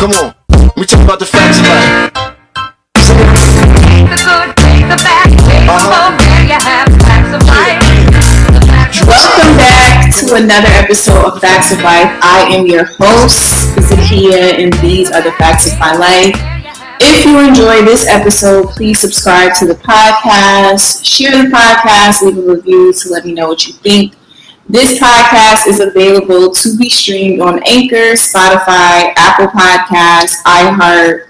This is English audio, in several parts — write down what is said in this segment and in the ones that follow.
Come on, we talk about the facts uh-huh. of life. Welcome back to another episode of Facts of Life. I am your host, Zakia, and these are the facts of my life. If you enjoy this episode, please subscribe to the podcast, share the podcast, leave a review to let me know what you think. This podcast is available to be streamed on Anchor, Spotify, Apple Podcasts, iHeart,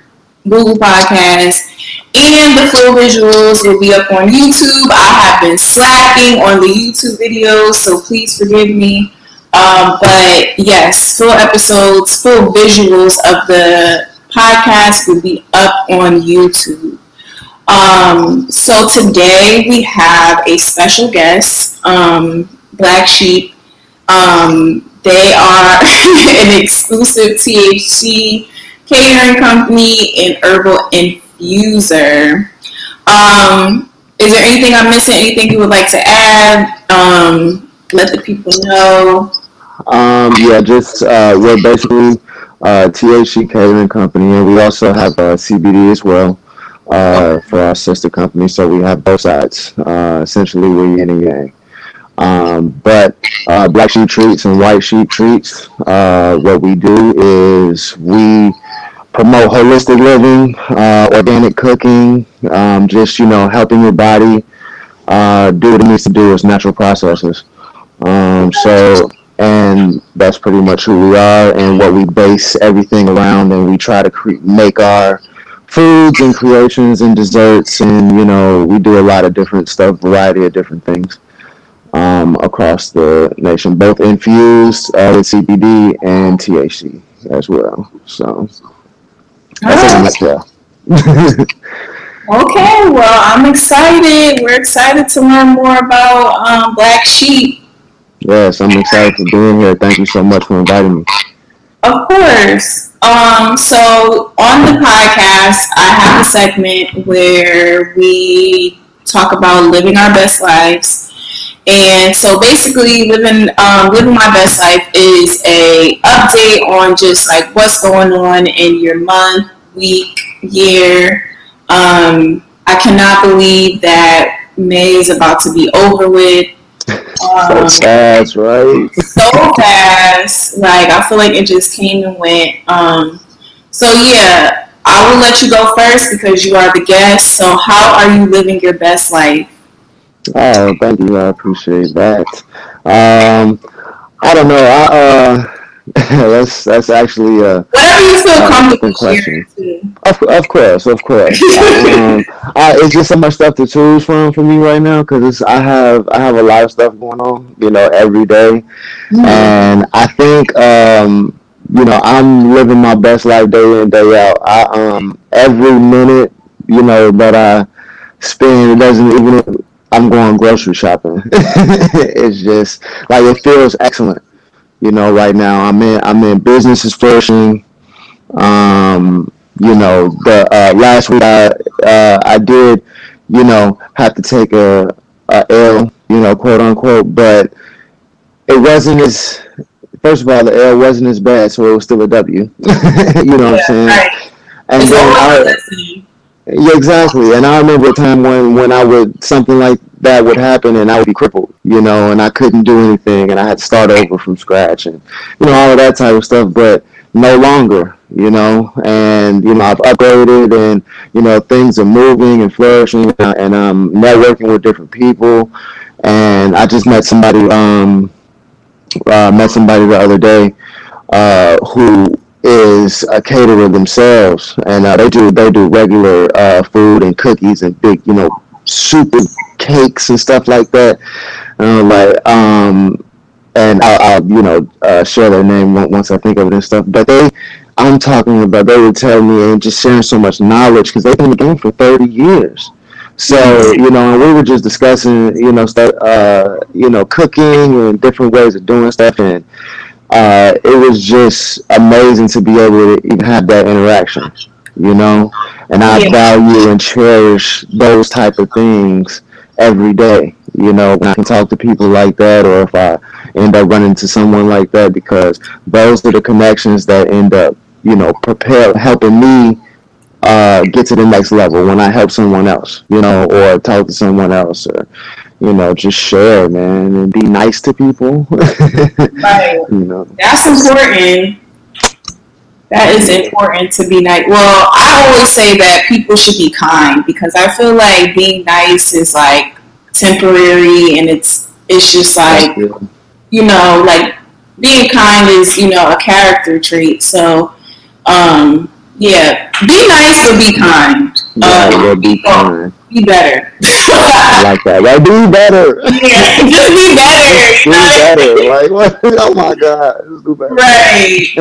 Google Podcasts, and the full visuals will be up on YouTube. I have been slacking on the YouTube videos, so please forgive me. Um, but yes, full episodes, full visuals of the podcast will be up on YouTube. Um, so today we have a special guest, um, Black Sheep. Um, they are an exclusive THC catering company and herbal infuser. Um, is there anything I'm missing? Anything you would like to add? Um, let the people know. Um, yeah, just uh, we're basically uh, THC catering company, and we also have uh, CBD as well uh, for our sister company. So we have both sides. Uh, essentially, we're yin and yang. Um, but uh, black sheep treats and white sheep treats, uh, what we do is we promote holistic living, uh, organic cooking, um, just you know helping your body uh, do what it needs to do as natural processes. Um, so and that's pretty much who we are and what we base everything around, and we try to cre- make our foods and creations and desserts, and you know we do a lot of different stuff, variety of different things. Um, across the nation, both infused uh, with CBD and THC as well. So that's Alright. Okay, well, I'm excited. We're excited to learn more about um, Black Sheep. Yes, I'm excited for being here. Thank you so much for inviting me. Of course. Um, so on the podcast, I have a segment where we talk about living our best lives. And so basically living um, living my best life is a update on just like what's going on in your month, week, year. Um, I cannot believe that May is about to be over with. Um, so fast, right? so fast. Like I feel like it just came and went. Um, so yeah, I will let you go first because you are the guest. So how are you living your best life? Oh, thank you. I appreciate that. Um, I don't know. I, uh, that's that's actually a Whatever you feel uh, comfortable question. Of, of course, of course. um, I, it's just so much stuff to choose from for me right now because I have I have a lot of stuff going on, you know, every day, Mhm. and I think um, you know I'm living my best life day in day out. I um every minute you know that I spend it doesn't even I'm going grocery shopping. it's just like it feels excellent. You know, right now I'm in I'm in business is flourishing. Um, you know, the uh, last week I uh, I did, you know, have to take a, a L, you know, quote unquote, but it wasn't as first of all the L wasn't as bad, so it was still a W. you know what I'm saying? right. And It's then I. yeah, exactly. And I remember a time when when I would something like that would happen and I would be crippled, you know, and I couldn't do anything and I had to start over from scratch and you know all of that type of stuff. But no longer, you know, and you know I've upgraded and you know things are moving and flourishing and I'm networking with different people. And I just met somebody, um, uh, met somebody the other day uh, who is a caterer themselves, and uh, they do they do regular uh, food and cookies and big, you know, super cakes and stuff like that. Uh, like, um, and I'll, I'll you know uh, share their name once I think of it and stuff. But they, I'm talking about, they would tell me and just sharing so much knowledge because they've been in the game for 30 years. So you know, and we were just discussing, you know, stuff, uh, you know, cooking and different ways of doing stuff, and uh, it was just amazing to be able to even have that interaction, you know. And I Yeah. value and cherish those type of things every day, you know. When I can talk to people like that, or if I end up running into someone like that, because those are the connections that end up you know, prepare, helping me uh, get to the next level when I help someone else, you know, or talk to someone else, or you know, just share, man, and be nice to people. right. You know, that's important. That is important to be nice. Well, I always say that people should be kind because I feel like being nice is like temporary and it's it's just like you know like being kind is you know a character trait. So um, yeah, be nice but be kind. Yeah, Um, yeah, be be better. I like that. Like, be better. yeah, just be better. do better. Like, what? Oh my God, just do better. Right,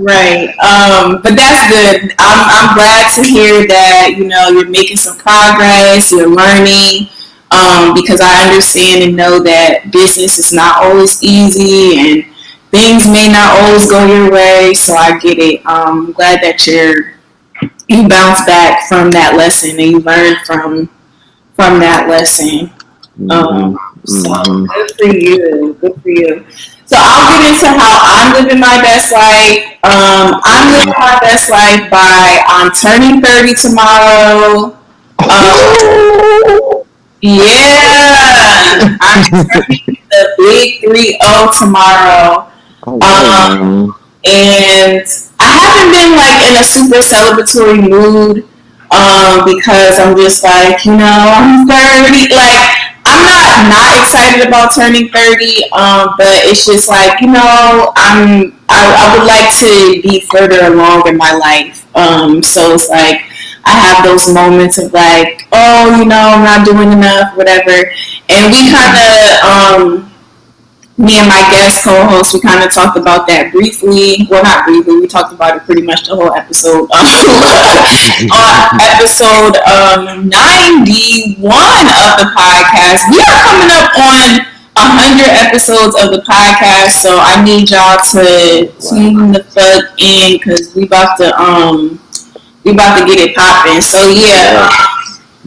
right. Um, but that's good. I'm, I'm glad to hear that you know you're making some progress. You're learning um, because I understand and know that business is not always easy and things may not always go your way. So I get it. Um, I'm glad that you're you bounce back from that lesson and you learn from from that lesson. Um, so Mhm. good for you. Good for you. So I'll get into how I'm living my best life. Um, I'm living my best life by I'm turning 30 tomorrow. Um, yeah, I'm turning the big 3 0 tomorrow. Oh, wow. And I haven't been like in a super celebratory mood um, because I'm just like, you know, I'm 30. Like, I'm not not excited about turning 30, um, but it's just like, you know, I'm I, I would like to be further along in my life. Um, so it's like I have those moments of like, oh, you know, I'm not doing enough, whatever. And we kind of, um, me and my guest co-host, we kind of talked about that briefly. Well, not briefly. We talked about it pretty much the whole episode. on episode um, 91 of the podcast, we are coming up on 100 episodes of the podcast. So I need y'all to tune the fuck in because we about to um we about to get it popping. So yeah.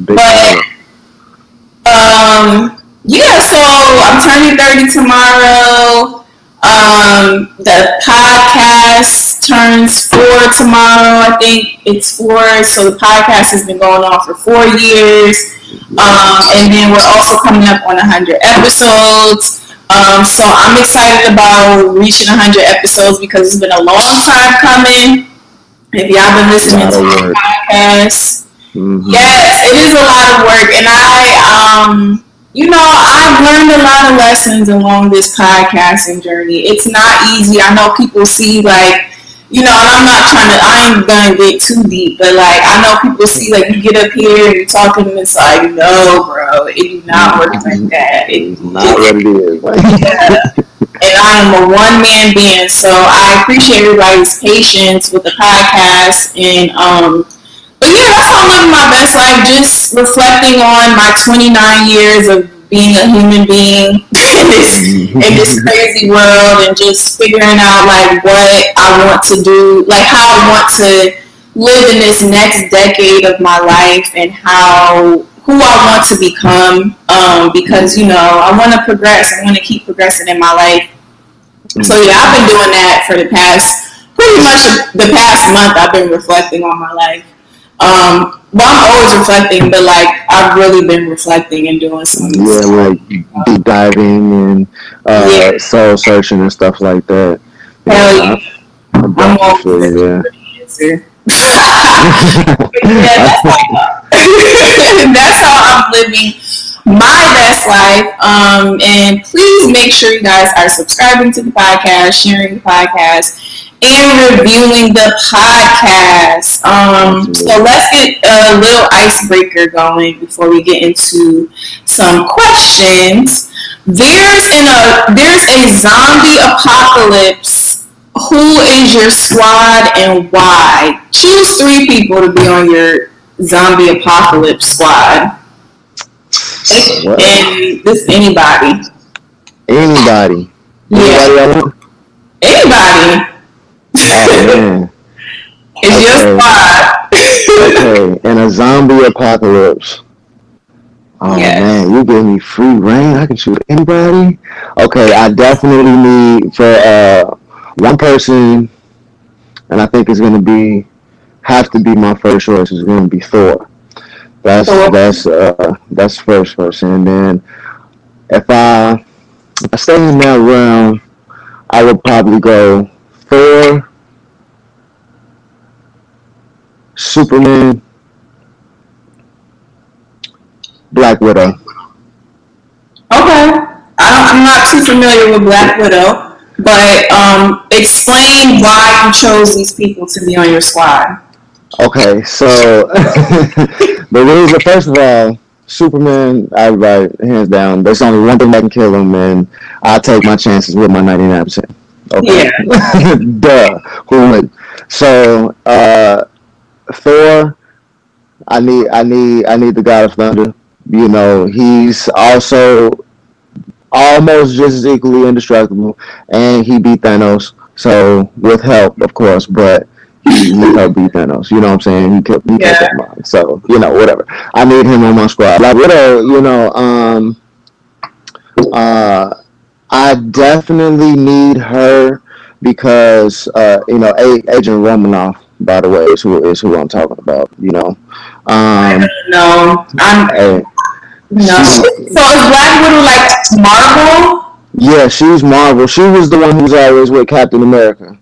Big But-. Um, yeah, so I'm turning 30 tomorrow. Um, the podcast turns four tomorrow. I think it's four. So the podcast has been going on for four years. Um, and then we're also coming up on 100 episodes. Um, so I'm excited about reaching 100 episodes because it's been a long time coming. If y'all been listening to the podcast, Mhm. Yes, it is a lot of work, and I, um, you know, I've learned a lot of lessons along this podcasting journey. It's not easy. I know people see like, you know, and I'm not trying to. I ain't gonna get too deep, but like, I know people see like you get up here and you're talking, and it's like, no, bro, it do not work like that. It, It's not what it is. and I am a one man band, so I appreciate everybody's patience with the podcast and um but yeah, that's how I'm living my best life, just reflecting on my 29 years of being a human being in this in this crazy world and just figuring out like what I want to do, like how I want to live in this next decade of my life and how who I want to become. Um, because you know I want to progress. I want to keep progressing in my life. So yeah, I've been doing that for the past pretty much the past month. I've been reflecting on my life. Um, well, I'm always reflecting, but like I've really been reflecting and doing some. yeah, like deep diving and uh, Yeah. soul searching and stuff like that. Hell yeah. I'm all you, yeah. yeah, that's how, that's how I'm living my best life. Um, and please make sure you guys are subscribing to the podcast, sharing the podcast, and reviewing the podcast. Um, so let's get a little icebreaker going before we get into some questions. There's an a there's a zombie apocalypse who is your squad and why? Choose three people to be on your zombie apocalypse squad. What? And this anybody. Anybody. Yeah. Anybody I want? Anybody. Man. It's your Okay. squad. Okay. In a zombie apocalypse. Oh Yes. man, you give me free rein. I can shoot anybody. Okay, I definitely need for uh one person. And I think it's gonna be have to be my first choice. Is gonna be Thor. That's Thor. that's uh that's first person, and then if I if I stay in that realm, I would probably go Thor, Superman, Black Widow. Okay. I don't, I'm not too familiar with Black Widow, but um, explain why you chose these people to be on your squad. Okay, so the reason, first of all, Superman, everybody, hands down, there's only one thing that can kill him, and I take my chances with my 99%. Okay. Duh. Who would? So, uh, Thor, I need, I need, I need the God of Thunder. You know, he's also almost just as equally indestructible, and he beat Thanos. So, with help, of course, but he, he helped beat Thanos. You know what I'm saying? He kept, he kept Yeah. that mind. So, you know, whatever. I need him on my squad. Like Widow, you know, um, uh, I definitely need her because uh, you know, A- Agent Romanoff, by the way, is who is who I'm talking about. You know, um, No, I'm hey, no. So is Black Widow like Marvel? yeah, she's Marvel. She was the one who was always with Captain America,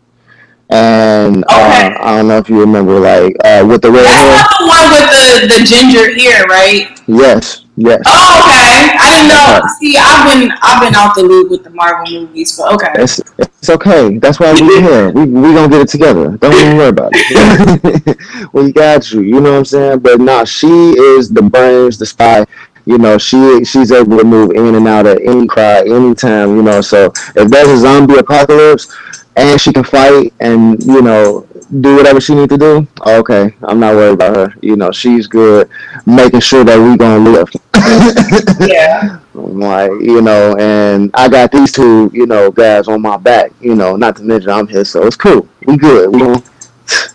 and uh, I don't know if you remember, like uh, with the red That's hair. the one with the, the ginger hair, right? Yes, yes. Oh, okay. I didn't know. See, I've been I've been out the loop with the Marvel movies, but okay. It's it's okay. That's why we're here. We we gonna get it together. Don't even worry about it. we got you. You know what I'm saying? But nah, she is the brains, the spy. You know, she she's able to move in and out at any cry, anytime. You know, so if there's a zombie apocalypse and she can fight and you know do whatever she need to do, okay, I'm not worried about her. You know, she's good, making sure that we gonna live. Yeah. like you know, and I got these two, you know, guys on my back. You know, not to mention I'm here, so it's cool. We good. We gonna,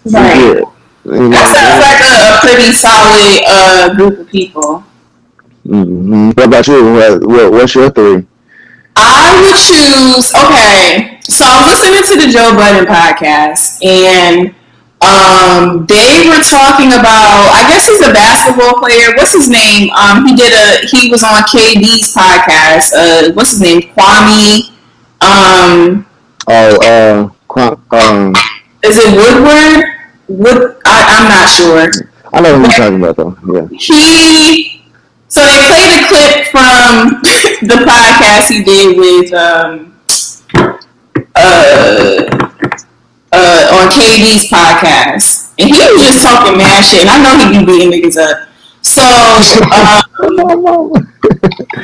we good. You That sounds like a, a pretty solid uh, group of people. hmm What about you? What, what, what's your three? I would choose. Okay, so I was listening to the Joe Budden podcast, and um, they were talking about. I guess he's a basketball player. What's his name? Um, he did a. He was on KD's podcast. Uh, what's his name? Kwame. Um, Oh, uh, um, is it Woodward? Wood. I, I'm not sure. I know who you're talking about though. Yeah. he so they played a clip from the podcast he did with um uh uh on KD's podcast. And he was just talking mad shit and I know he be beating niggas up. So um,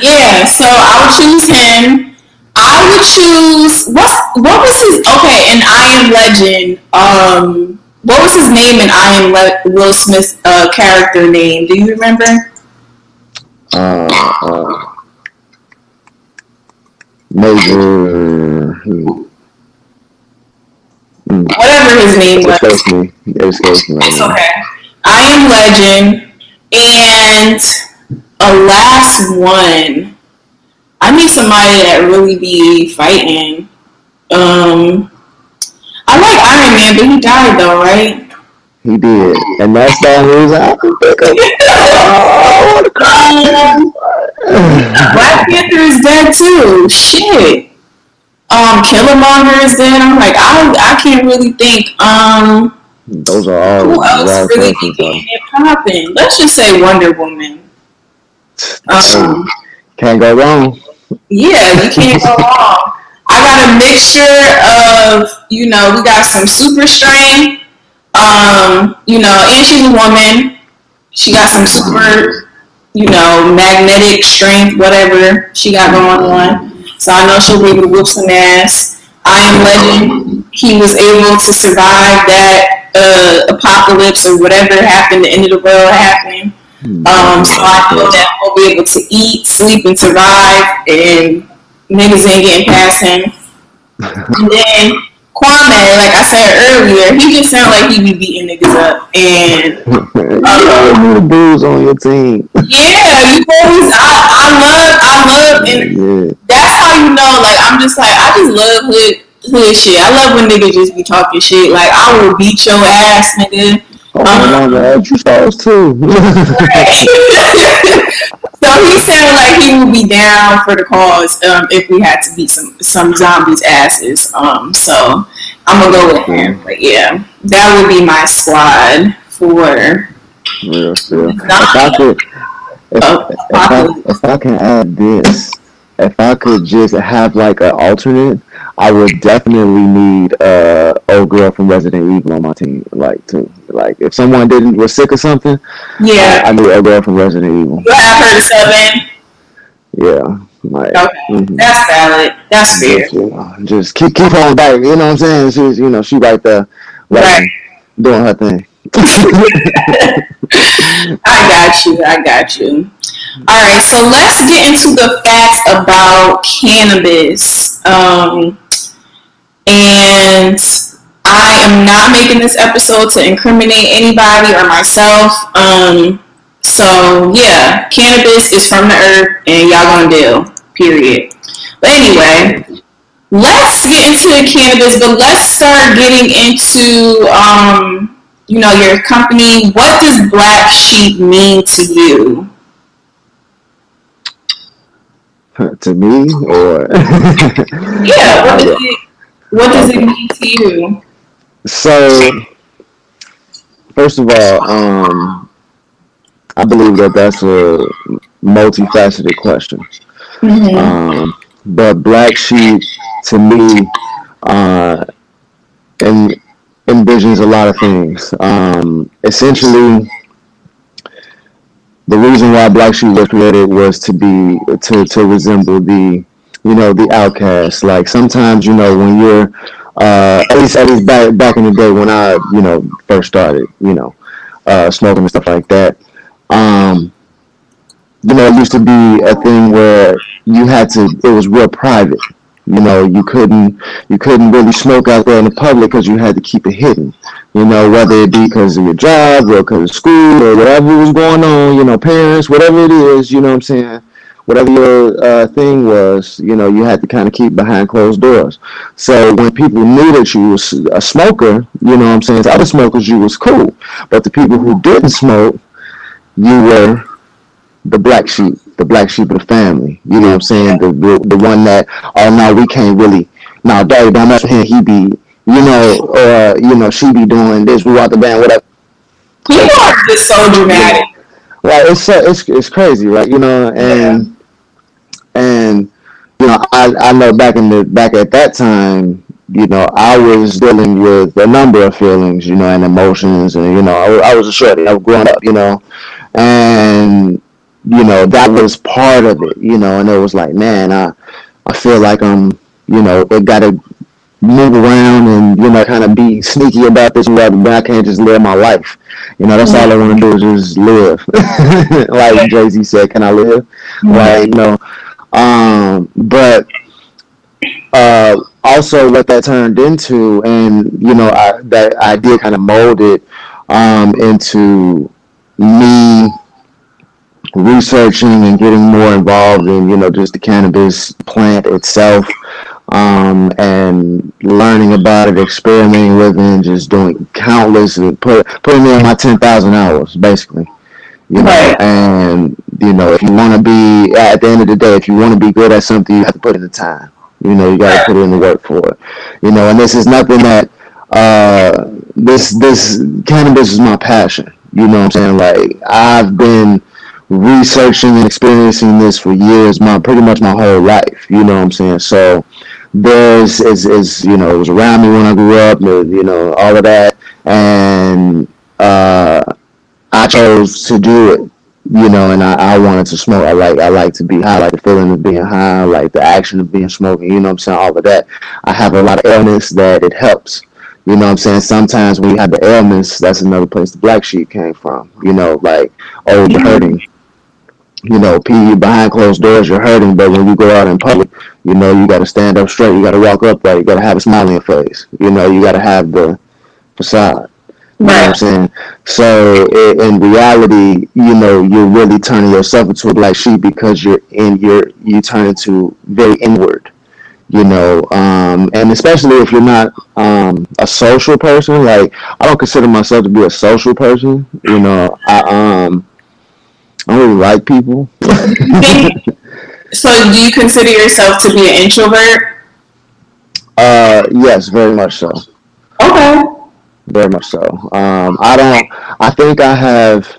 yeah so I would choose him. I would choose what's what was his okay in I Am Legend um what was his name in I Am Le- Will Smith's uh, character name? Do you remember? Uh, uh, Major. Whatever his name was. escapes me. Me. It's okay. I am Legend, and a last one. I need somebody that really be fighting. Um, I like Iron Man, but he died though, right? He did, and that's the only reason I can think of. Oh, Black Panther is dead too. Shit. Um, Killmonger is dead. I'm like, I I can't really think. Um, Those are all who else really be questions, though. getting it popping? Let's just say Wonder Woman. Um, Can't go wrong. Yeah, you can't go wrong. I got a mixture of, you know, we got some super strength, um, you know, and she's a woman. She got some super, you know, magnetic strength, whatever she got going on. So I know she'll be able to whoop some ass. I am legend. He was able to survive that uh, apocalypse or whatever happened, the end of the world happened. Um, so I know that we'll be able to eat, sleep, and survive, and niggas ain't getting past him. And then Kwame, like I said earlier, he just sound like he be beating niggas up. And you need the booze on your team. yeah, you always, I, I love, I love, and Yeah. that's how you know, like, I'm just like, I just love hood hood shit. I love when niggas just be talking shit. Like I will beat your ass, nigga. Oh my um, god, you too. so he sounded like he would be down for the cause um, if we had to beat some some zombies' asses. Um, so I'm gonna go with him. But yeah, that would be my squad for. Real, real. If I could, if, uh, if, I, if I can add this, if I could just have like an alternate, I would definitely need uh old girl from Resident Evil on my team. Like to like if someone didn't was sick or something, yeah, I, I need old girl from Resident Evil. You have her seven. Yeah. Like, okay, mm-hmm. that's valid. That's fair. Just, you know, just keep keep on back. You know what I'm saying? She's you know she right there, like, right. doing her thing. I got you. I got you. All right, so let's get into the facts about cannabis. Um, and I am not making this episode to incriminate anybody or myself. Um, so yeah, cannabis is from the earth, and y'all gonna deal. Period. But anyway, let's get into the cannabis. But let's start getting into um, you know your company. What does Black Sheep mean to you? to me, or yeah, what does it what does it mean to you? So, first of all, um, I believe that that's a multifaceted question. Mm-hmm. Um, but black sheep, to me, uh, and envisions a lot of things. Um, essentially, the reason why Black Sheep was created was to be to to resemble the you know the outcast. Like sometimes you know when you're uh, at least at least back back in the day when I you know first started you know uh, smoking and stuff like that. Um, you know, it used to be a thing where you had to. It was real private. You know, you couldn't you couldn't really smoke out there in the public because you had to keep it hidden. You know, whether it be because of your job or because of school or whatever was going on. You know, parents, whatever it is. You know what I'm saying? Whatever your uh, thing was, you know, you had to kind of keep behind closed doors. So when people knew that you was a smoker, you know what I'm saying, to other smokers, you was cool. But the people who didn't smoke, you were the black sheep the black sheep of the family. You know what I'm saying? The the, the one that oh no, we can't really. No, daddy, don't mess with him. He be, you know, or you know, she be doing this. We want the band, whatever. You are just so dramatic. Like it's so it's it's crazy, right? You know, and yeah. and you know, I I know back in the back at that time, you know, I was dealing with a number of feelings, you know, and emotions, and you know, I, I was a shorty. I was growing up, you know, and you know, that was part of it, you know, and it was like, man, I, I feel like I'm, you know, it got to move around and, you know, kind of be sneaky about this and that, but I can't just live my life. You know, that's all I want to do is just live. like Jay Z said, can I live? Like, you know, um, but, uh, also what that turned into and, you know, I, that idea kind of molded, um, into me researching and getting more involved in you know just the cannabis plant itself um, and learning about it, experimenting with it, and just doing countless put putting in my ten thousand hours basically. You know, right. and you know if you want to be at the end of the day, if you want to be good at something, you have to put in the time. You know, you got to put in the work for it. You know, and this is nothing that uh, this this cannabis is my passion. You know what I'm saying? Like I've been researching and experiencing this for years, my pretty much my whole life. You know what I'm saying? So there's is is you know it was around me when I grew up, you know all of that, and uh, I chose to do it. You know, and I, I wanted to smoke. I like I like to be high, I like the feeling of being high, I like the action of being smoking. You know what I'm saying? All of that. I have a lot of illness that it helps. You know what I'm saying? Sometimes when you have the ailments, that's another place the black sheep came from. You know, like, oh, the hurting you know, pee behind closed doors, you're hurting, but when you go out in public, you know, you got to stand up straight. You got to walk upright. You got to have a smile on your face. You know, you got to have the facade. You know what I'm saying? So in reality, you know, you're really turning yourself into a black sheep because you're in your you turn into very inward. you know, um, and especially if you're not um, a social person. Like I don't consider myself to be a social person. You know, I um, I don't really like people. so, do you consider yourself to be an introvert? Uh, yes, very much so. Okay. Very much so. Um, I don't. I think I have.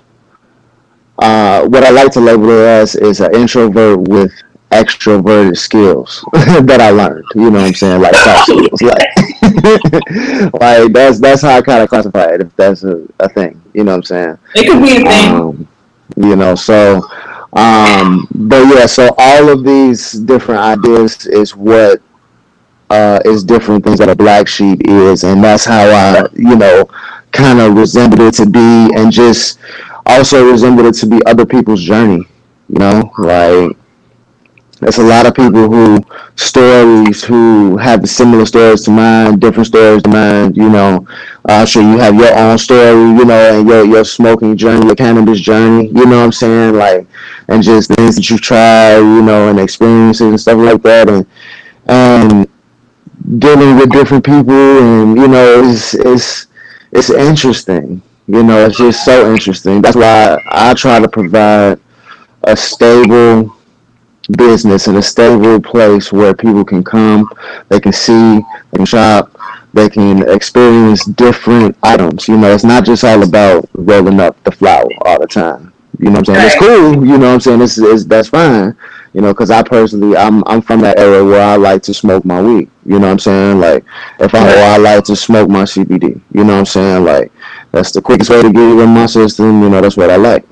Uh, what I like to label it as is an introvert with extroverted skills that I learned. You know what I'm saying? Like soft skills. Like, like that's that's how I kind of classify it. If that's a, a thing, you know what I'm saying? It could be a thing. Um, you know, so. Um, but yeah, so all of these different ideas is what uh, is different things that a black sheep is, and that's how I, you know, kind of resembled it to be, and just also resembled it to be other people's journey. You know, like there's a lot of people who stories who have similar stories to mine, different stories to mine. You know, I'm uh, sure you have your own story. You know, and your your smoking journey, your cannabis journey. You know what I'm saying? Like, and just things that you try. You know, and experiences and stuff like that, and and dealing with different people, and you know, it's it's it's interesting. You know, it's just so interesting. That's why I try to provide a stable business in a stable place where people can come, they can see, they can shop, they can experience different items. You know, it's not just all about rolling up the flower all the time. You know what I'm saying? Right. It's cool. You know what I'm saying? This is that's fine. You know, because I personally, I'm I'm from that era where I like to smoke my weed. You know what I'm saying? Like, if I. I like to smoke my CBD. You know what I'm saying? Like, that's the quickest way to get it in my system. You know, that's what I like.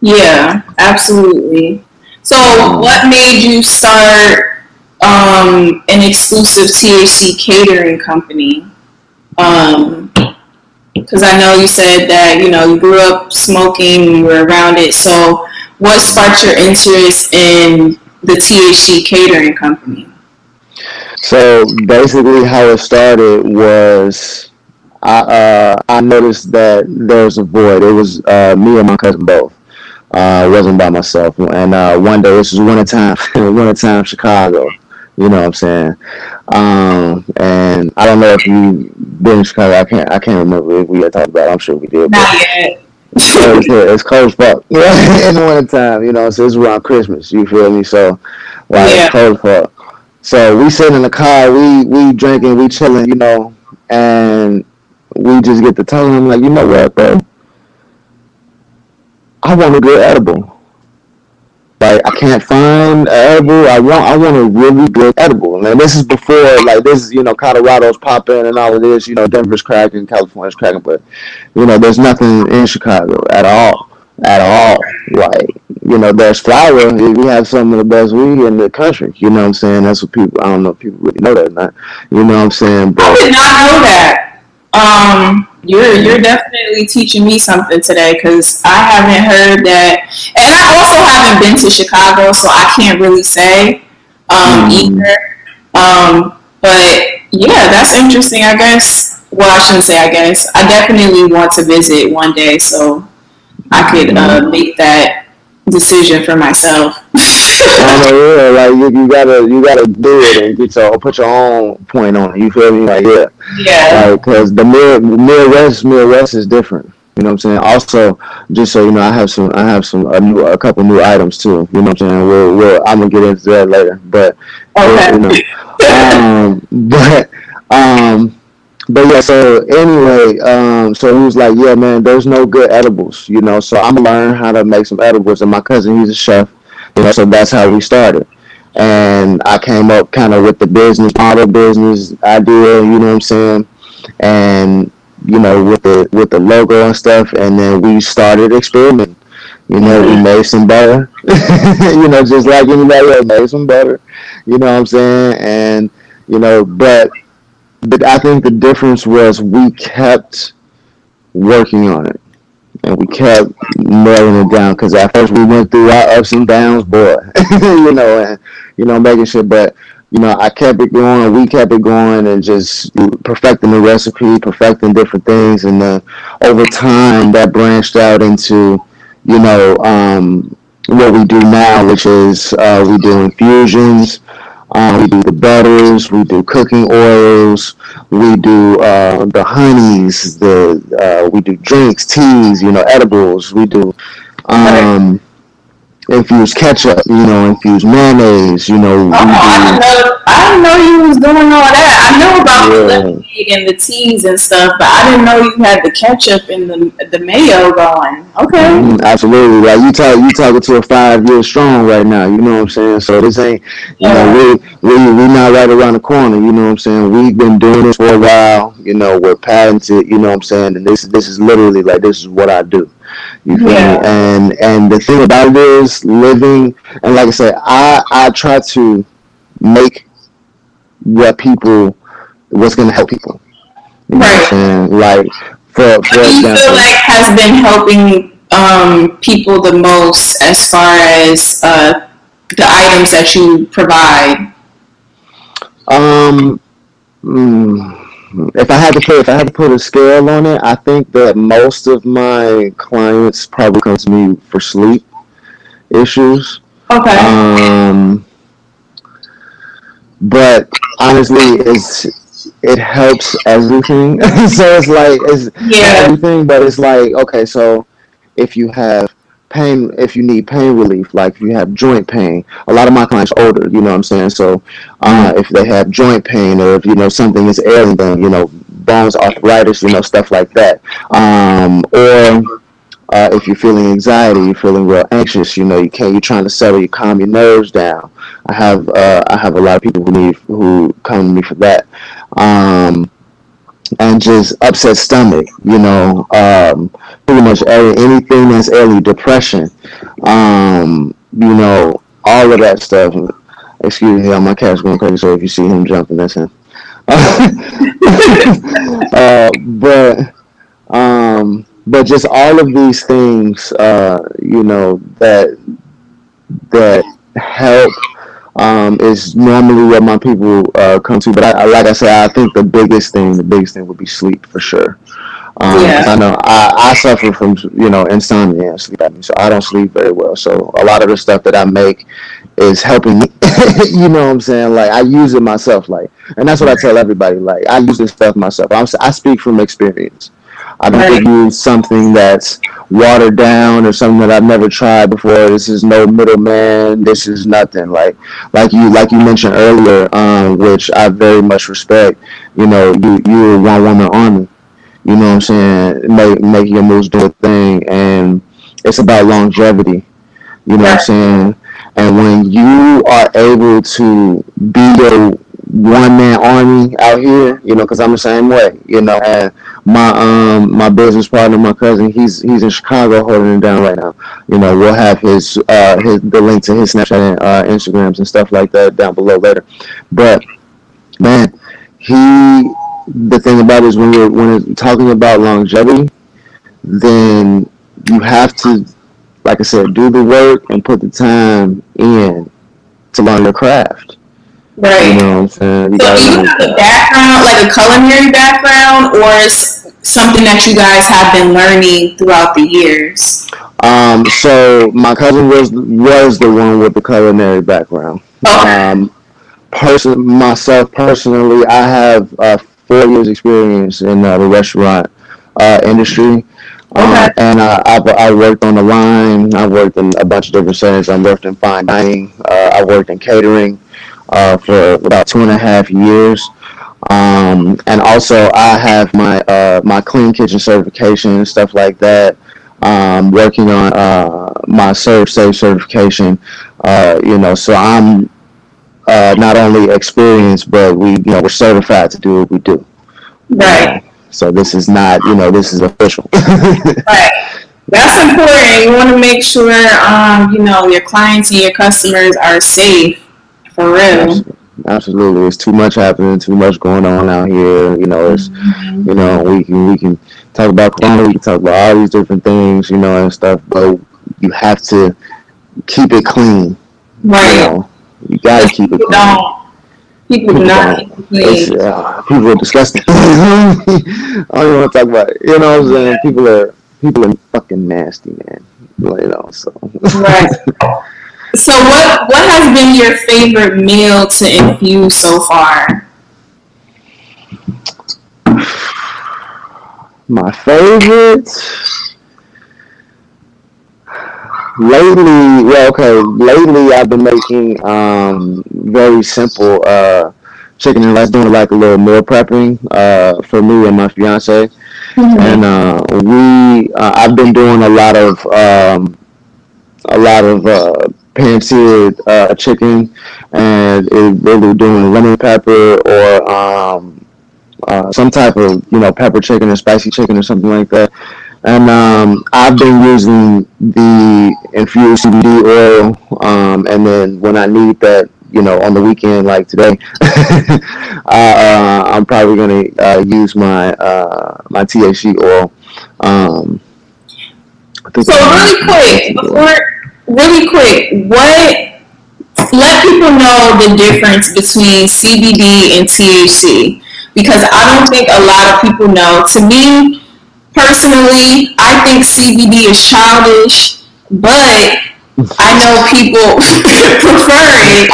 Yeah, absolutely. So, what made you start um, an exclusive THC catering company? Um, because I know you said that you know you grew up smoking, you were around it. So, what sparked your interest in the THC catering company? So basically, how it started was I uh, I noticed that there was a void. It was uh, me and my cousin both. Uh, I wasn't by myself. And uh, one day, this was wintertime, wintertime Chicago. You know what I'm saying? Um, and I don't know if you been in Chicago. I can't. I can't remember if we had talked about. it. I'm sure we did. Not yet. it's, it's cold as fuck. in the wintertime, you know. So it's around Christmas. You feel me? So, like, yeah. it's cold as fuck. So we sitting in the car, we we drinking, we chilling, you know, and we just get to telling him like, you know what, bro? I want a good edible. Like I can't find an edible. I want I want a really good edible. And this is before like this is you know Colorado's popping and all of this. You know Denver's cracking, California's cracking, but you know there's nothing in Chicago at all, at all. Like you know there's flower. We have some of the best weed in the country. You know what I'm saying? That's what people. I don't know if people really know that or not. You know what I'm saying? But, I did not know that. Um you're you're definitely teaching me something today because I haven't heard that, and I also haven't been to Chicago, so I can't really say um, mm. either. Um, but yeah, that's interesting. I guess. Well, I shouldn't say. I guess I definitely want to visit one day, so I could uh, mm-hmm. make that decision for myself. I know, yeah, like you, you gotta you gotta do it and get your put your own point on it. You feel me? Like yeah, yeah. Because like, the Mid Midwest Midwest is different. You know what I'm saying? Also, just so you know, I have some I have some a, new, a couple new items too. You know what I'm saying? We'll, we'll I'm gonna get into that later, but okay. You know, um, but um but yeah, so anyway, um, so he was like, "Yeah, man, there's no good edibles, you know. So I'm gonna learn how to make some edibles." And my cousin, he's a chef, you know. So that's how we started. And I came up kind of with the business model, business idea, you know what I'm saying? And you know, with the with the logo and stuff. And then we started experimenting. You know, we made some butter. you know, just like anybody else, made some butter. You know what I'm saying? And you know, but but I think the difference was we kept working on it and we kept nailing it down because at first we went through our ups and downs, boy, you know, and you know, making sure. But you know, I kept it going, we kept it going, and just perfecting the recipe, perfecting different things, and then over time that branched out into, you know, um, what we do now, which is uh, we do infusions. Um, we do the butters, we do cooking oils, we do uh, the honeys, the uh, we do drinks, teas, you know, edibles. We do um, infused ketchup, you know, infused mayonnaise, you know. Oh, I didn't know. I didn't know you was doing all that. I know about Yeah. the lemonade and the teas and stuff, but I didn't know you had the ketchup and the the mayo going. Okay. Mhm, absolutely, like you talk, you talking to a five year strong right now. You know what I'm saying? So this ain't, you know, we we we not right around the corner. You know what I'm saying? We've been doing this for a while. You know, we're patented. You know what I'm saying? And this this is literally like this is what I do. You feel Yeah. me? And and the thing about it is living, and like I said, I I try to make what people, what's gonna help people. You know what I'm Right. Like for What for you example. feel like has been helping um, people the most as far as uh, the items that you provide? Um, mm, if I had to put if I had to put a scale on it, I think that most of my clients probably come to me for sleep issues. Okay. Um, but honestly, it's it helps everything. so it's like it's yeah. everything, but it's like okay, so if you have pain, if you need pain relief, like if you have joint pain, a lot of my clients are older, you know what I'm saying. So uh, if they have joint pain, or if you know something is ailing them, you know bones, arthritis, you know stuff like that, um, or uh, if you're feeling anxiety, you're feeling real anxious, you know, you can't, you're trying to settle, you calm your nerves down. I have, uh, I have a lot of people who need, who come to me for that. Um, and just upset stomach, you know, um, pretty much every, anything that's early depression, um, you know, all of that stuff. Excuse me, my cat's going crazy, so if you see him jumping, that's him. uh, but, um, but just all of these things, uh, you know, that that help um, is normally what my people uh, come to. But I, I, like I said, I think the biggest thing, the biggest thing would be sleep for sure. Um, Yeah. I know I, I suffer from you know insomnia and sleep apnea, so I don't sleep very well. So a lot of the stuff that I make is helping me. you know what I'm saying? Like I use it myself, like, and that's what I tell everybody. Like I use this stuff myself. I'm, I speak from experience. I don't Right. use something that's watered down or something that I've never tried before. This is no middleman. This is nothing like like you like you mentioned earlier, um, which I very much respect. You know, you you're a one woman army. You know what I'm saying? Make make your moves do a thing, and it's about longevity. You know what I'm saying? And when you are able to be your one man army out here, you know, because I'm the same way, you know, and my um my business partner, my cousin, he's he's in Chicago holding it down right now. You know, we'll have his uh his the link to his Snapchat and uh, Instagrams and stuff like that down below later. But man, he the thing about it is when you're when you're talking about longevity, then you have to, like I said, do the work and put the time in to learn your craft. You Right. know what I'm saying? You So do you have a background, like a culinary background, or is something that you guys have been learning throughout the years? Um, so my cousin was was the one with the culinary background. Okay. Um, person myself personally, I have uh, four years experience in uh, the restaurant uh, industry. Uh, Okay. and uh, I've, I worked on the line. I worked in a bunch of different settings. I worked in fine dining. Uh, I worked in catering uh, for about two and a half years. Um, and also, I have my uh, my clean kitchen certification and stuff like that. Um, working on uh, my ServSafe certification. Uh, you know, so I'm uh, not only experienced, but we you know we're certified to do what we do. Right. So this is not you know this is official. Right. That's important. You want to make sure, um, you know, your clients and your customers are safe. For real. Absolutely, it's too much happening, too much going on out here. You know, it's you know we can we can talk about corona, we can talk about all these different things, you know, and stuff, but you have to keep it clean. You Right. know, you gotta keep it clean. don't. People do not keep it clean. uh, people are disgusting. I don't even want to talk about it. You know what I'm saying? People are people are fucking nasty, man. Like, You know, so Right. So what what has been your favorite meal to infuse so far? My favorite lately, well, okay, lately I've been making um, very simple uh, chicken and rice, doing like a little meal prepping uh, for me and my fiance. Mm-hmm. And uh, we, uh, I've been doing a lot of, um, a lot of uh, pan-seared uh, chicken, and it really doing lemon pepper or um, uh, some type of you know pepper chicken or spicy chicken or something like that. And um, I've been using the infused CBD oil, um, and then when I need that, you know, on the weekend like today, uh, I'm probably gonna uh, use my uh, my THC oil. Um, so really quick, before really quick, what? Let people know the difference between CBD and THC because I don't think a lot of people know. To me, personally, I think CBD is childish, but I know people prefer it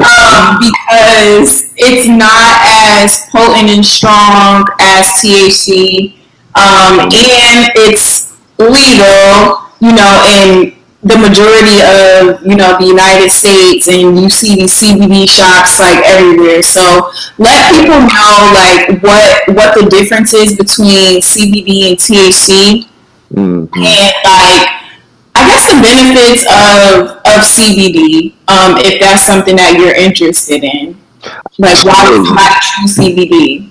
um, because it's not as potent and strong as THC, um, and it's legal, you know, in the majority of you know the United States, and you see these CBD shops like everywhere. So let people know like what what the difference is between CBD and THC, mm-hmm. and like I guess the benefits of of CBD, um, if that's something that you're interested in. Like why why choose CBD?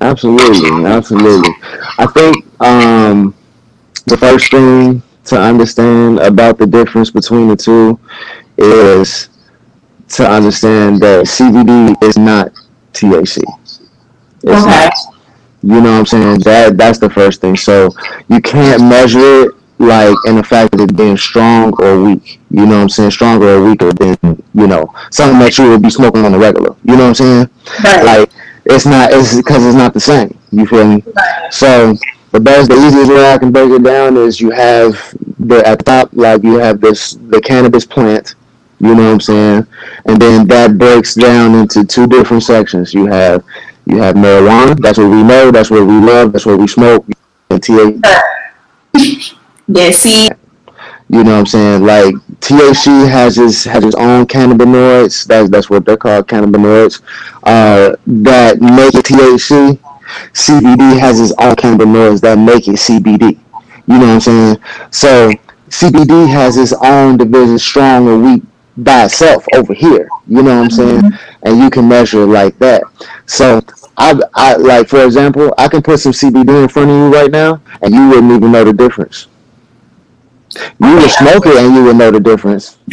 Absolutely, absolutely. I think um, the first thing to understand about the difference between the two is to understand that CBD is not THC. It's okay. Not, you know what I'm saying? That that's the first thing. So you can't measure it like in the fact that it being strong or weak. You know what I'm saying? Stronger or weaker than, you know, something that you would be smoking on the regular. You know what I'm saying? Right. Like it's not it's because it's not the same. You feel me? Right. So the best, the easiest way I can break it down is you have the at the top, like you have this the cannabis plant, you know what I'm saying, and then that breaks down into two different sections. You have you have marijuana, that's what we know, that's what we love, that's what we smoke, and THC. Yeah, see. You know what I'm saying? Like THC has its has its own cannabinoids. That's that's what they're called, cannabinoids. Uh, that make THC CBD has its own kind of cannabinoids that make it CBD. You know what I'm saying? So CBD has its own division, strong or weak by itself over here. You know what I'm saying? Mm-hmm. And you can measure it like that. So I, I like for example, I can put some CBD in front of you right now, and you wouldn't even know the difference. You would smoke it, and you would know the difference.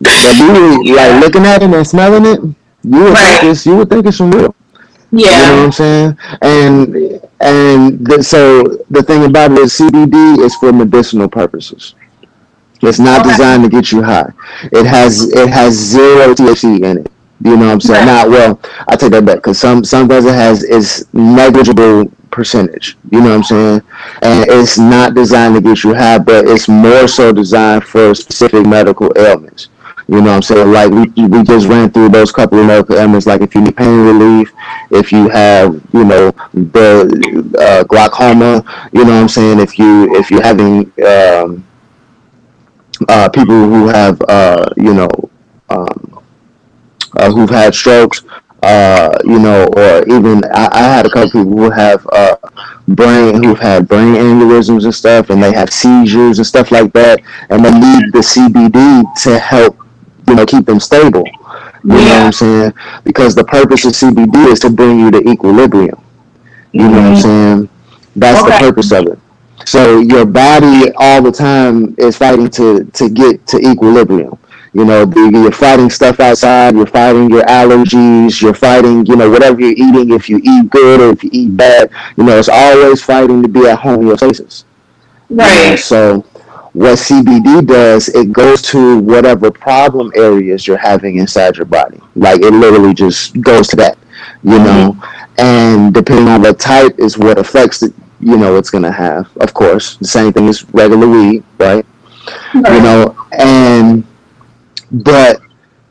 but you like looking at it and smelling it, you would right. think it's you would think it's some real. Yeah. You know what I'm saying? And and the, so the thing about it is CBD is for medicinal purposes. It's not okay. designed to get you high. It has it has zero THC in it. You know what I'm saying? Right. Now, well, I take that back because some some does it has is negligible percentage. You know what I'm saying? And it's not designed to get you high, but it's more so designed for specific medical ailments. You know what I'm saying? Like we, we just ran through those couple of medical ailments. Like if you need pain relief, if you have, you know, the uh, glaucoma, you know what I'm saying? If you if you're having um, uh, people who have, uh, you know, um, uh, who've had strokes, uh, you know, or even I, I, had a couple people who have uh, brain who've had brain aneurysms and stuff, and they have seizures and stuff like that, and they need the CBD to help you know, keep them stable. You yeah. know what I'm saying? Because the purpose of CBD is to bring you to equilibrium. You mm-hmm. know what I'm mm-hmm. saying? That's okay. the purpose of it. So your body all the time is fighting to to get to equilibrium. You know, you're fighting stuff outside. You're fighting your allergies. You're fighting, you know, whatever you're eating. If you eat good or if you eat bad, you know, it's always fighting to be at homeostasis. Right. You know, so what CBD does, it goes to whatever problem areas you're having inside your body. Like it literally just goes to that, you mm-hmm. know. And depending on the type is what affects it, you know, it's gonna have. Of course, the same thing as regular weed, right? Right. You know, and but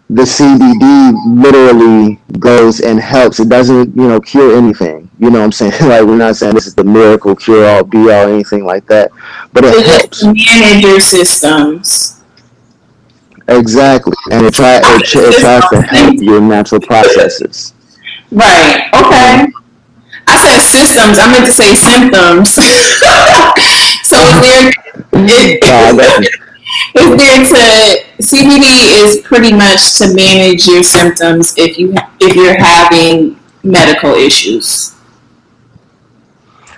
the CBD literally goes and helps. It doesn't, you know, cure anything. You know what I'm saying? like we're not saying this is the miracle cure all be all anything like that. But it, it helps manage your systems. Exactly, and it try it, it tries to help your natural processes. Right. Okay. I said systems. I meant to say symptoms. so there? It, is there to CBD is pretty much to manage your symptoms if you if you're having medical issues.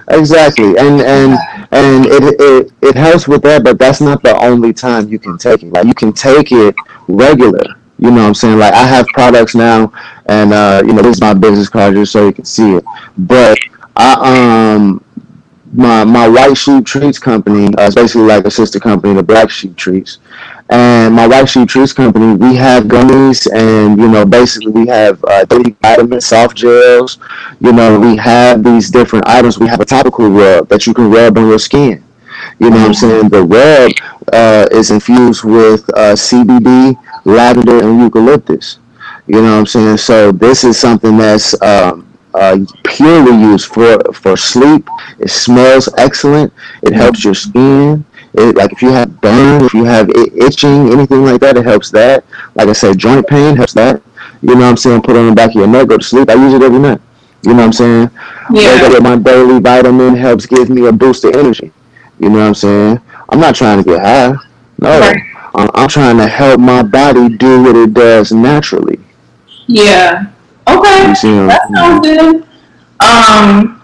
Exactly, and and and it, it it helps with that, but that's not the only time you can take it. Like you can take it regular. You know what I'm saying? Like I have products now, and uh, you know this is my business card just so you can see it. But I um my my white sheep treats company uh, is basically like a sister company to black sheep treats. And my white sheep treats company we have gummies and you know basically we have uh, daily vitamins soft gels. You know we have these different items. We have a topical rub that you can rub on your skin. You know what i'm saying? The rub uh, is infused with uh, cbd lavender and eucalyptus. You know what i'm saying? So this is something that's um, uh, purely used for for sleep. It smells excellent. It helps your skin. It, like if you have burn, if you have itching, anything like that, it helps that. Like I said, joint pain helps that. You know what I'm saying? Put it on the back of your neck, go to sleep. I use it every night. You know what I'm saying? Yeah. Wake my daily vitamin helps give me a boost of energy. You know what I'm saying? I'm not trying to get high. No. Right. I'm, I'm trying to help my body do what it does naturally. Yeah. Okay, that sounds good. Um,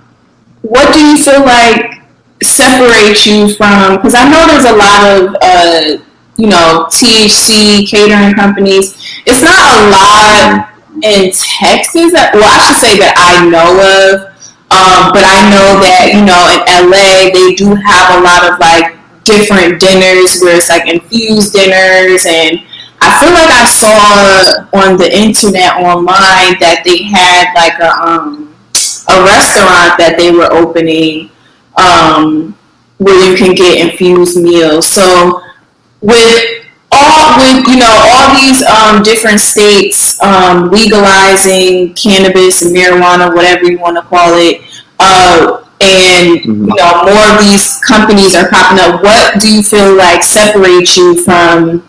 what do you feel like separates you from? Because I know there's a lot of uh, you know THC catering companies. It's not a lot in Texas. That, well, I should say that I know of. Um, but I know that you know in LA they do have a lot of like different dinners where it's like infused dinners and I feel like I saw on the internet online that they had like a um, a restaurant that they were opening um, where you can get infused meals. So with all with you know all these um, different states um, legalizing cannabis and marijuana, whatever you want to call it, uh, and mm-hmm. you know more of these companies are popping up. What do you feel like separates you from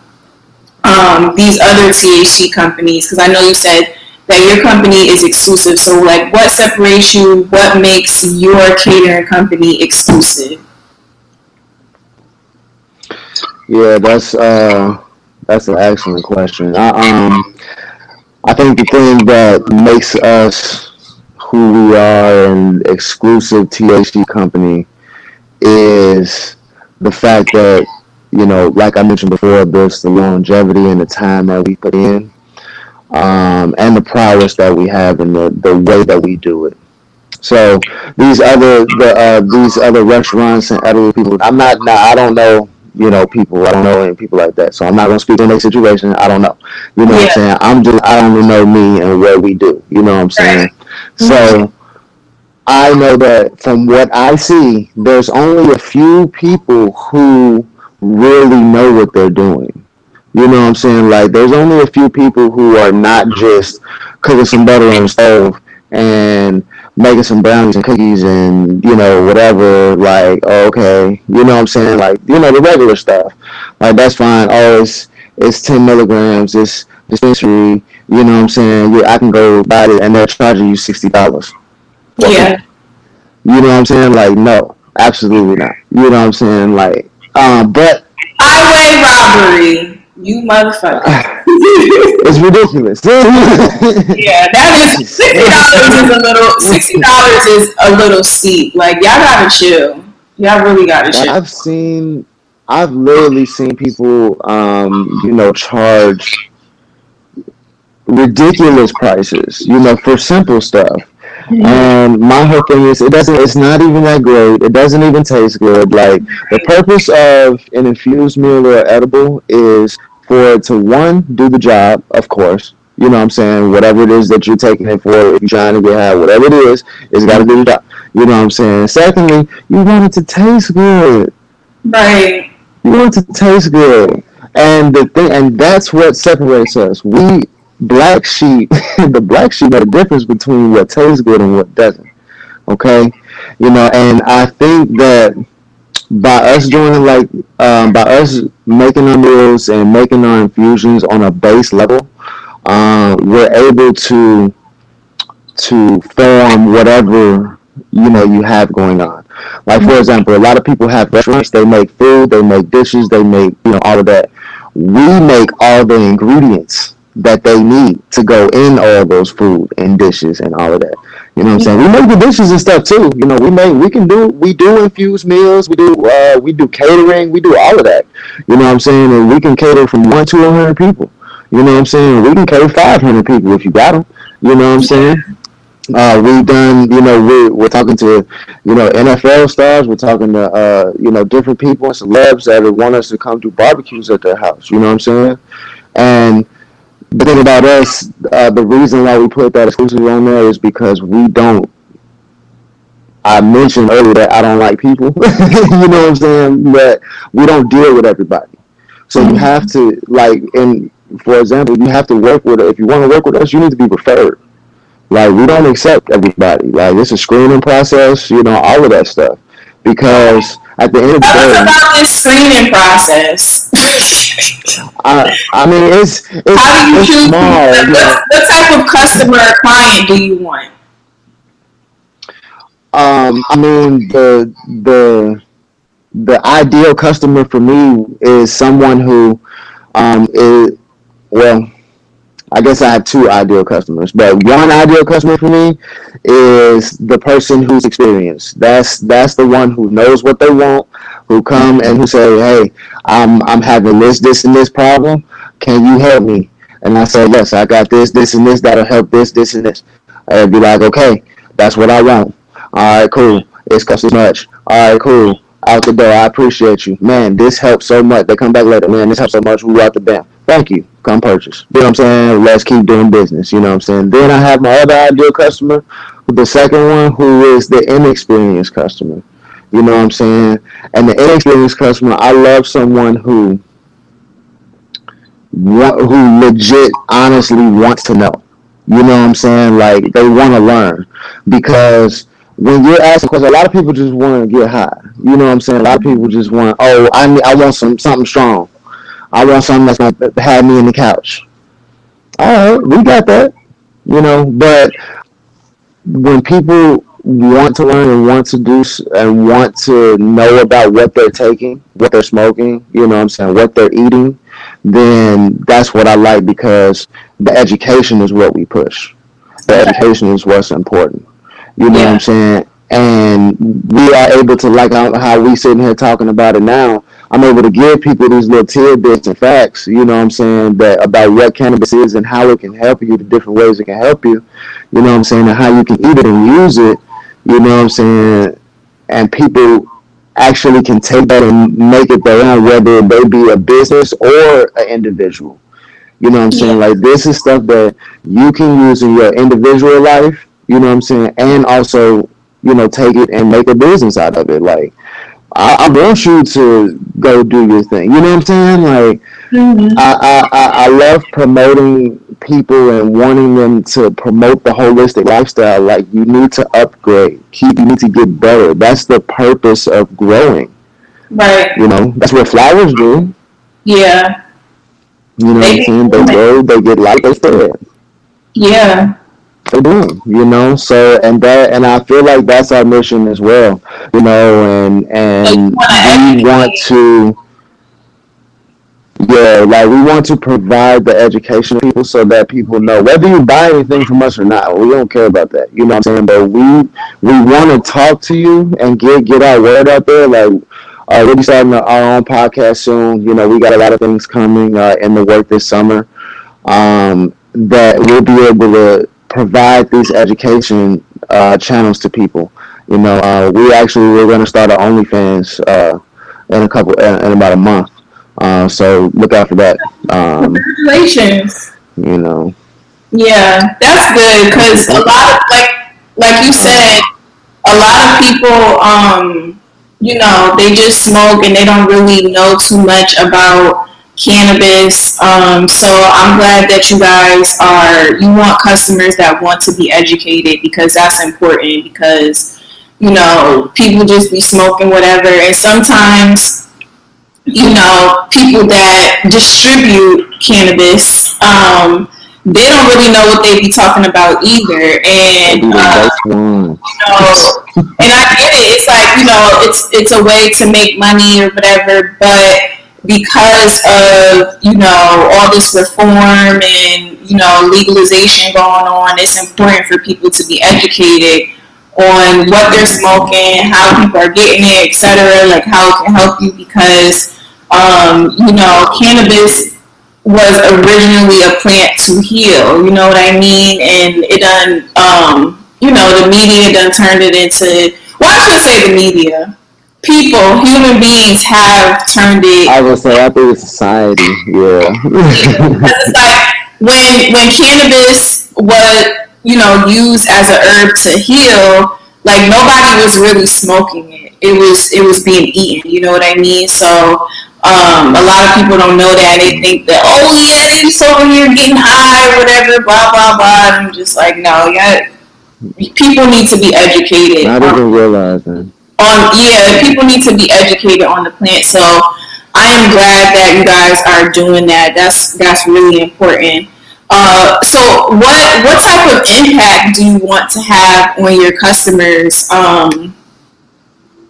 um, these other THC companies? Because I know you said that your company is exclusive. So, like, what separates you? What makes your catering company exclusive? Yeah, that's uh, that's an excellent question. I, um, I think the thing that makes us who we are an exclusive THC company is the fact that you know, like I mentioned before, there's the longevity and the time that we put in, um, and the prowess that we have in the, the way that we do it. So these other the uh, these other restaurants and other people, I'm not now. I don't know you know people. I don't know any people like that. So I'm not gonna speak on their situation. I don't know. You know yeah. what I'm saying? I'm just I only know me and what we do. You know what I'm saying? So. I know that from what I see, there's only a few people who really know what they're doing. You know what I'm saying? Like, there's only a few people who are not just cooking some butter on the stove and making some brownies and cookies and, you know, whatever. Like, oh, okay. You know what I'm saying? Like, you know, the regular stuff. Like, that's fine. Oh, it's, it's 10 milligrams. It's dispensary. You know what I'm saying? Yeah, I can go buy it and they're charging you $60. Yeah. You know what I'm saying? Like, no, absolutely not. You know what I'm saying? Like, um, but highway robbery, you motherfucker. it's ridiculous. yeah, that is sixty dollars is a little sixty dollars is a little steep. Like y'all gotta chill. Y'all really gotta chill. I've seen I've literally seen people um, you know, charge ridiculous prices, you know, for simple stuff. And my whole thing is, it doesn't. It's not even that great. It doesn't even taste good. Like the purpose of an infused meal or edible is for it to one do the job, of course. You know what I'm saying? Whatever it is that you're taking it for, if you're trying to get high, whatever it is, it's got to do the job. You know what I'm saying? Secondly, you want it to taste good. Right. You want it to taste good. And the thing, and that's what separates us. We black sheep, the black sheep know the difference between what tastes good and what doesn't. Okay, you know, and I think that by us doing like um, by us making our meals and making our infusions on a base level, uh, we're able to to form whatever you know you have going on. Like for example, a lot of people have restaurants. They make food, they make dishes, they make you know all of that. We make all the ingredients that they need to go in all those food and dishes and all of that. You know what I'm saying? We make the dishes and stuff too. You know, we make we can do we do infused meals, we do uh, we do catering, we do all of that. You know what I'm saying? And we can cater from one to hundred people. You know what I'm saying? We can cater five hundred people if you got them. You know what I'm saying? Uh, we've done, you know, we're, we're talking to, you know, NFL stars. We're talking to, uh, you know, different people and celebs that want us to come do barbecues at their house. You know what I'm saying? And the thing about us, uh, the reason why we put that exclusively on there is because we don't. I mentioned earlier that I don't like people. you know what I'm saying? But we don't deal with everybody. So you have to like, and for example, you have to work with. If you want to work with us, you need to be preferred. Like we don't accept everybody. Like it's a screening process. You know all of that stuff because at the end of the day, about this screening process. I, I mean, it's it's, How do you it's choose? small. what, know. what type of customer or client do you want? Um, I mean, the the the ideal customer for me is someone who um is well. I guess I have two ideal customers, but one ideal customer for me is the person who's experienced. That's that's the one who knows what they want, who come and who say, "Hey, I'm I'm having this, this, and this problem. Can you help me?" And I say, "Yes, I got this, this, and this that'll help this, this, and this." I'd be like, "Okay, that's what I want. All right, cool. It's cost this much. All right, cool. Out the door. I appreciate you, man. This helps so much. They come back later, man. This helps so much. We out the bam. Thank you. Come purchase. You know what I'm saying? Let's keep doing business. You know what I'm saying? Then I have my other ideal customer, the second one, who is the inexperienced customer. You know what I'm saying? And the inexperienced customer, I love someone who who legit honestly wants to know. You know what I'm saying? Like they want to learn because when you're asking questions, a lot of people just want to get high. You know what I'm saying? A lot of people just want, oh, I need, I want some something strong. I want something that's gonna have me in the couch. All right, we got that. You know, but when people want to learn and want to do and want to know about what they're taking, what they're smoking, you know what I'm saying, what they're eating, then that's what I like because the education is what we push. The education is what's important. You know what I'm saying? And we are able to, like how how we sitting here talking about it now, I'm able to give people these little tidbits and facts, you know what I'm saying, that about what cannabis is and how it can help you, the different ways it can help you, you know what I'm saying, and how you can eat it and use it, you know what I'm saying, and people actually can take that and make it their own, whether they be a business or an individual. You know what I'm saying? Like this is stuff that you can use in your individual life, you know what I'm saying, and also, you know, take it and make a business out of it. Like I, I want you to go do your thing. You know what I'm saying? Like mm-hmm. I, I, I I love promoting people and wanting them to promote the holistic lifestyle. Like you need to upgrade, keep you need to get better. That's the purpose of growing. Right. You know, that's what flowers do. Yeah. You know what I'm saying? They grow, they get light, they spread. Yeah. They do, you know. So and that and I feel like that's our mission as well, you know. And and we want to, yeah, like we want to provide the education to people so that people know whether you buy anything from us or not. We don't care about that, you know what I'm saying. But we we want to talk to you and get get our word out there, like. Uh, we'll be starting our own podcast soon. You know, we got a lot of things coming uh, in the work this summer um, that we'll be able to provide these education uh, channels to people. You know, uh, we actually we're going to start our OnlyFans uh, in a couple in, in about a month. Uh, so look out for that. Um, Congratulations. you know, Yeah, that's good because a lot of like like you said, a lot of people um you know, they just smoke and they don't really know too much about cannabis. Um, so I'm glad that you guys are, you want customers that want to be educated because that's important because, you know, people just be smoking whatever. And sometimes, you know, people that distribute cannabis, um, they don't really know what they be talking about either. And uh, you know, and I get it. It's like you know, it's it's a way to make money or whatever, but because of you know all this reform and you know legalization going on, it's important for people to be educated on what they're smoking, how people are getting it, etc. Like how it can help you because um, you know cannabis was originally a plant to heal. You know what I mean? And it done um, you know the media done turned it into well I should say the media people, human beings have turned it. I would say I think society, yeah. it's like when when cannabis was you know used as a herb to heal, like nobody was really smoking it. It was it was being eaten. You know what I mean? So. Um, a lot of people don't know that. They think that, oh yeah, they just over here getting high or whatever, blah blah blah. And I'm just like, no, yeah, people need to be educated. Not even realizing on yeah, people need to be educated on the plant. So I am glad that you guys are doing that. That's that's really important. Uh, so what what type of impact do you want to have on your customers um,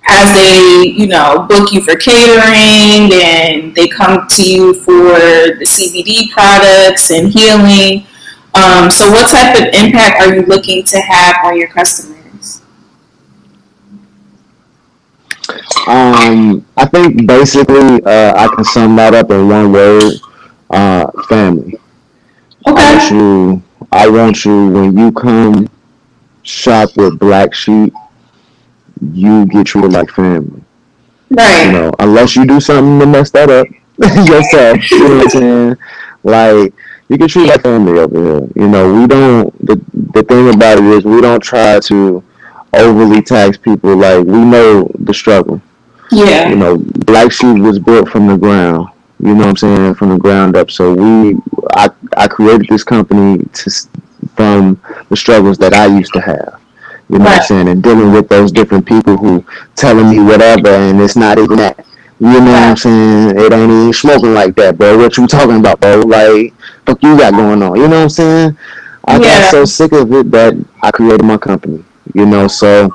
as they you know book you for catering and they come to you for the CBD products and healing? Um, so what type of impact are you looking to have on your customers? Um, I think basically uh, I can sum that up in one word: uh, family. Okay. I want you. I want you when you come shop with Black Sheep, you get treated like family. Right. You know, unless you do something to mess that up yourself. you know what I'm saying? Like you can treat like family over here. You know, we don't. The the thing about it is we don't try to overly tax people. Like we know the struggle. Yeah. You know, Black Sheep was built from the ground. You know what I'm saying? From the ground up. So we, I, I created this company to from the struggles that I used to have. You know right. what I'm saying? And dealing with those different people who telling me whatever, and it's not even that. You know what I'm saying? It ain't even smoking like that, bro. What you talking about, bro? Like, fuck you got going on? You know what I'm saying? I yeah. got so sick of it that I created my company. You know, so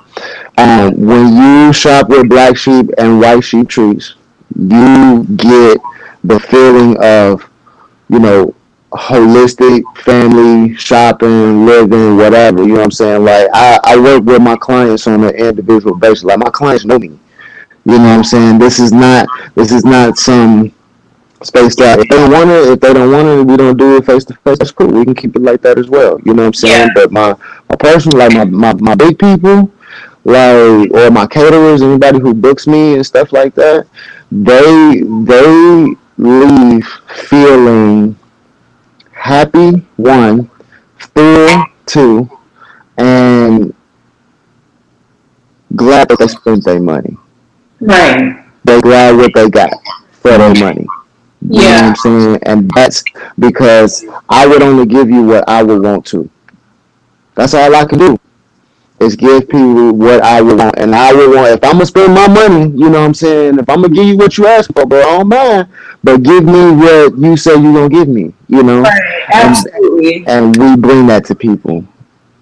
um, when you shop with Black Sheep and White Sheep Treats, you get the feeling of, you know, holistic family shopping, living, whatever. You know what I'm saying? Like I, I work with my clients on an individual basis. Like my clients know me. You know what I'm saying? This is not this is not some spaced out. If they don't want it, if they don't want it, we don't do it face to face. That's cool. We can keep it like that as well. You know what I'm saying? Yeah. But my my person, like my, my my big people, like or my caterers, anybody who books me and stuff like that, they they leave feeling happy. One, full. Two, and glad that they spent their money. Right. They glad what they got for their money. You yeah. know what I'm saying? And that's because I would only give you what I would want to. That's all I can do. Is give people what I would want. And I would want if I'm gonna spend my money, you know what I'm saying? If I'm gonna give you what you ask for, bro, I don't mind. But give me what you say you're gonna give me, you know? Right, absolutely. And, and we bring that to people.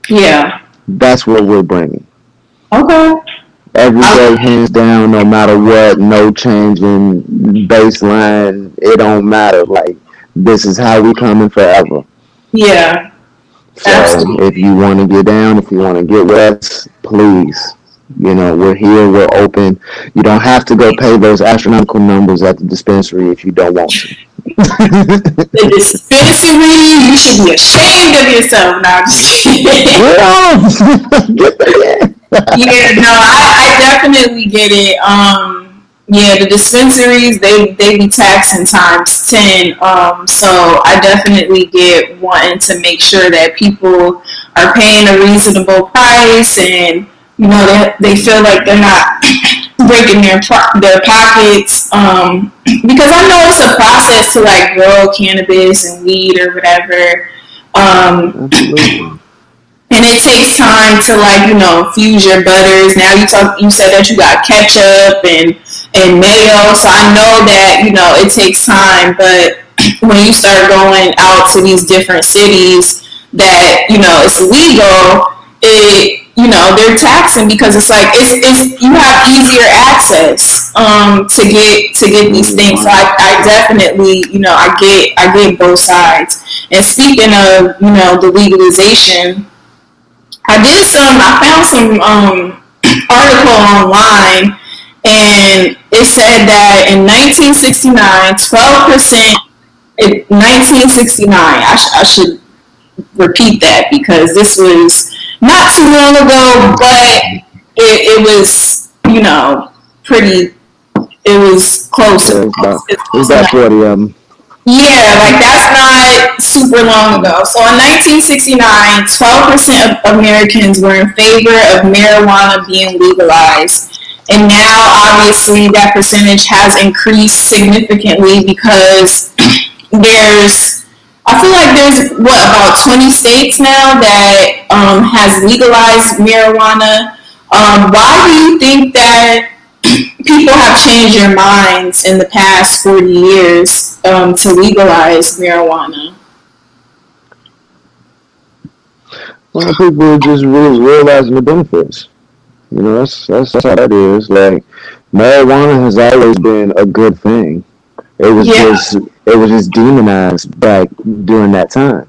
Yeah. That's what we're bringing. Okay every day, hands down, no matter what, no change in baseline. It don't matter. Like this is how we coming forever. Yeah. So Absolutely. if you want to get down, if you want to get wet, please. You know, we're here, we're open. You don't have to go pay those astronomical numbers at the dispensary if you don't want to. the dispensary, you should be ashamed of yourself. Now, just kidding. yeah, no, I, I definitely get it. Um, yeah, the dispensaries they they be taxing times ten. Um, so I definitely get wanting to make sure that people are paying a reasonable price and you know they they feel like they're not breaking their their pockets. Um, because I know it's a process to like grow cannabis and weed or whatever. Um, and it takes time to like you know fuse your butters. Now you talk, you said that you got ketchup and and mayo, so I know that you know it takes time. But when you start going out to these different cities that you know it's legal, it you know they're taxing because it's like it's, it's you have easier access um, to get to get these things. So I, I definitely you know I get I get both sides. And speaking of you know the legalization, I did some I found some um, article online and it said that in 1969, 12 percent. in 1969. I, sh- I should repeat that because this was not too long ago, but it, it was, you know, pretty, it was close. It was about, it was about 40 of them. Yeah, like that's not super long ago. So in 1969, 12% of Americans were in favor of marijuana being legalized. And now, obviously, that percentage has increased significantly because there's I feel like there's what about 20 states now that um, has legalized marijuana. Um, why do you think that people have changed their minds in the past 40 years um, to legalize marijuana? Well, people are just really realizing the benefits. You know, that's, that's that's how that is. Like marijuana has always been a good thing. It was yeah. just it was just demonized back during that time.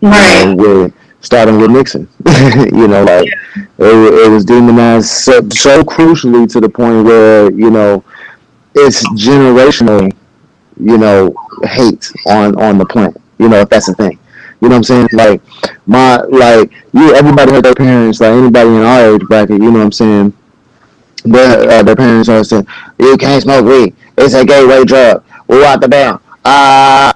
Right. Know, with, starting with Nixon. you know, like yeah. it, it was demonized so, so crucially to the point where you know it's generational. You know, hate on on the plant. You know, if that's a thing. You know what I'm saying? Like my like you everybody had their parents, like anybody in our age bracket, you know what I'm saying? Their uh, their parents always saying, You can't smoke weed. It's a gateway drug. We're out the band. Uh,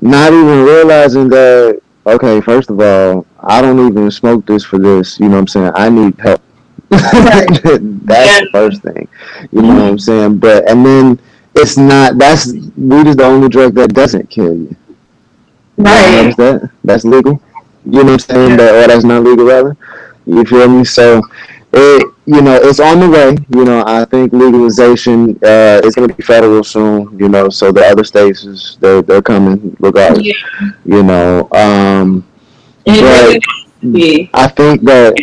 not even realizing that, okay, first of all, I don't even smoke this for this. You know what I'm saying? I need help. that's yeah. the first thing. You know what I'm saying? But, and then it's not, that's, weed is the only drug that doesn't kill you. Right. You that? That's legal. You know what I'm saying? That, or that's not legal, rather. You feel me? So, it you know it's on the way. You know, I think legalization uh, is going to be federal soon. You know, so the other states is they're they're coming regardless. Yeah. You know, um, but I think that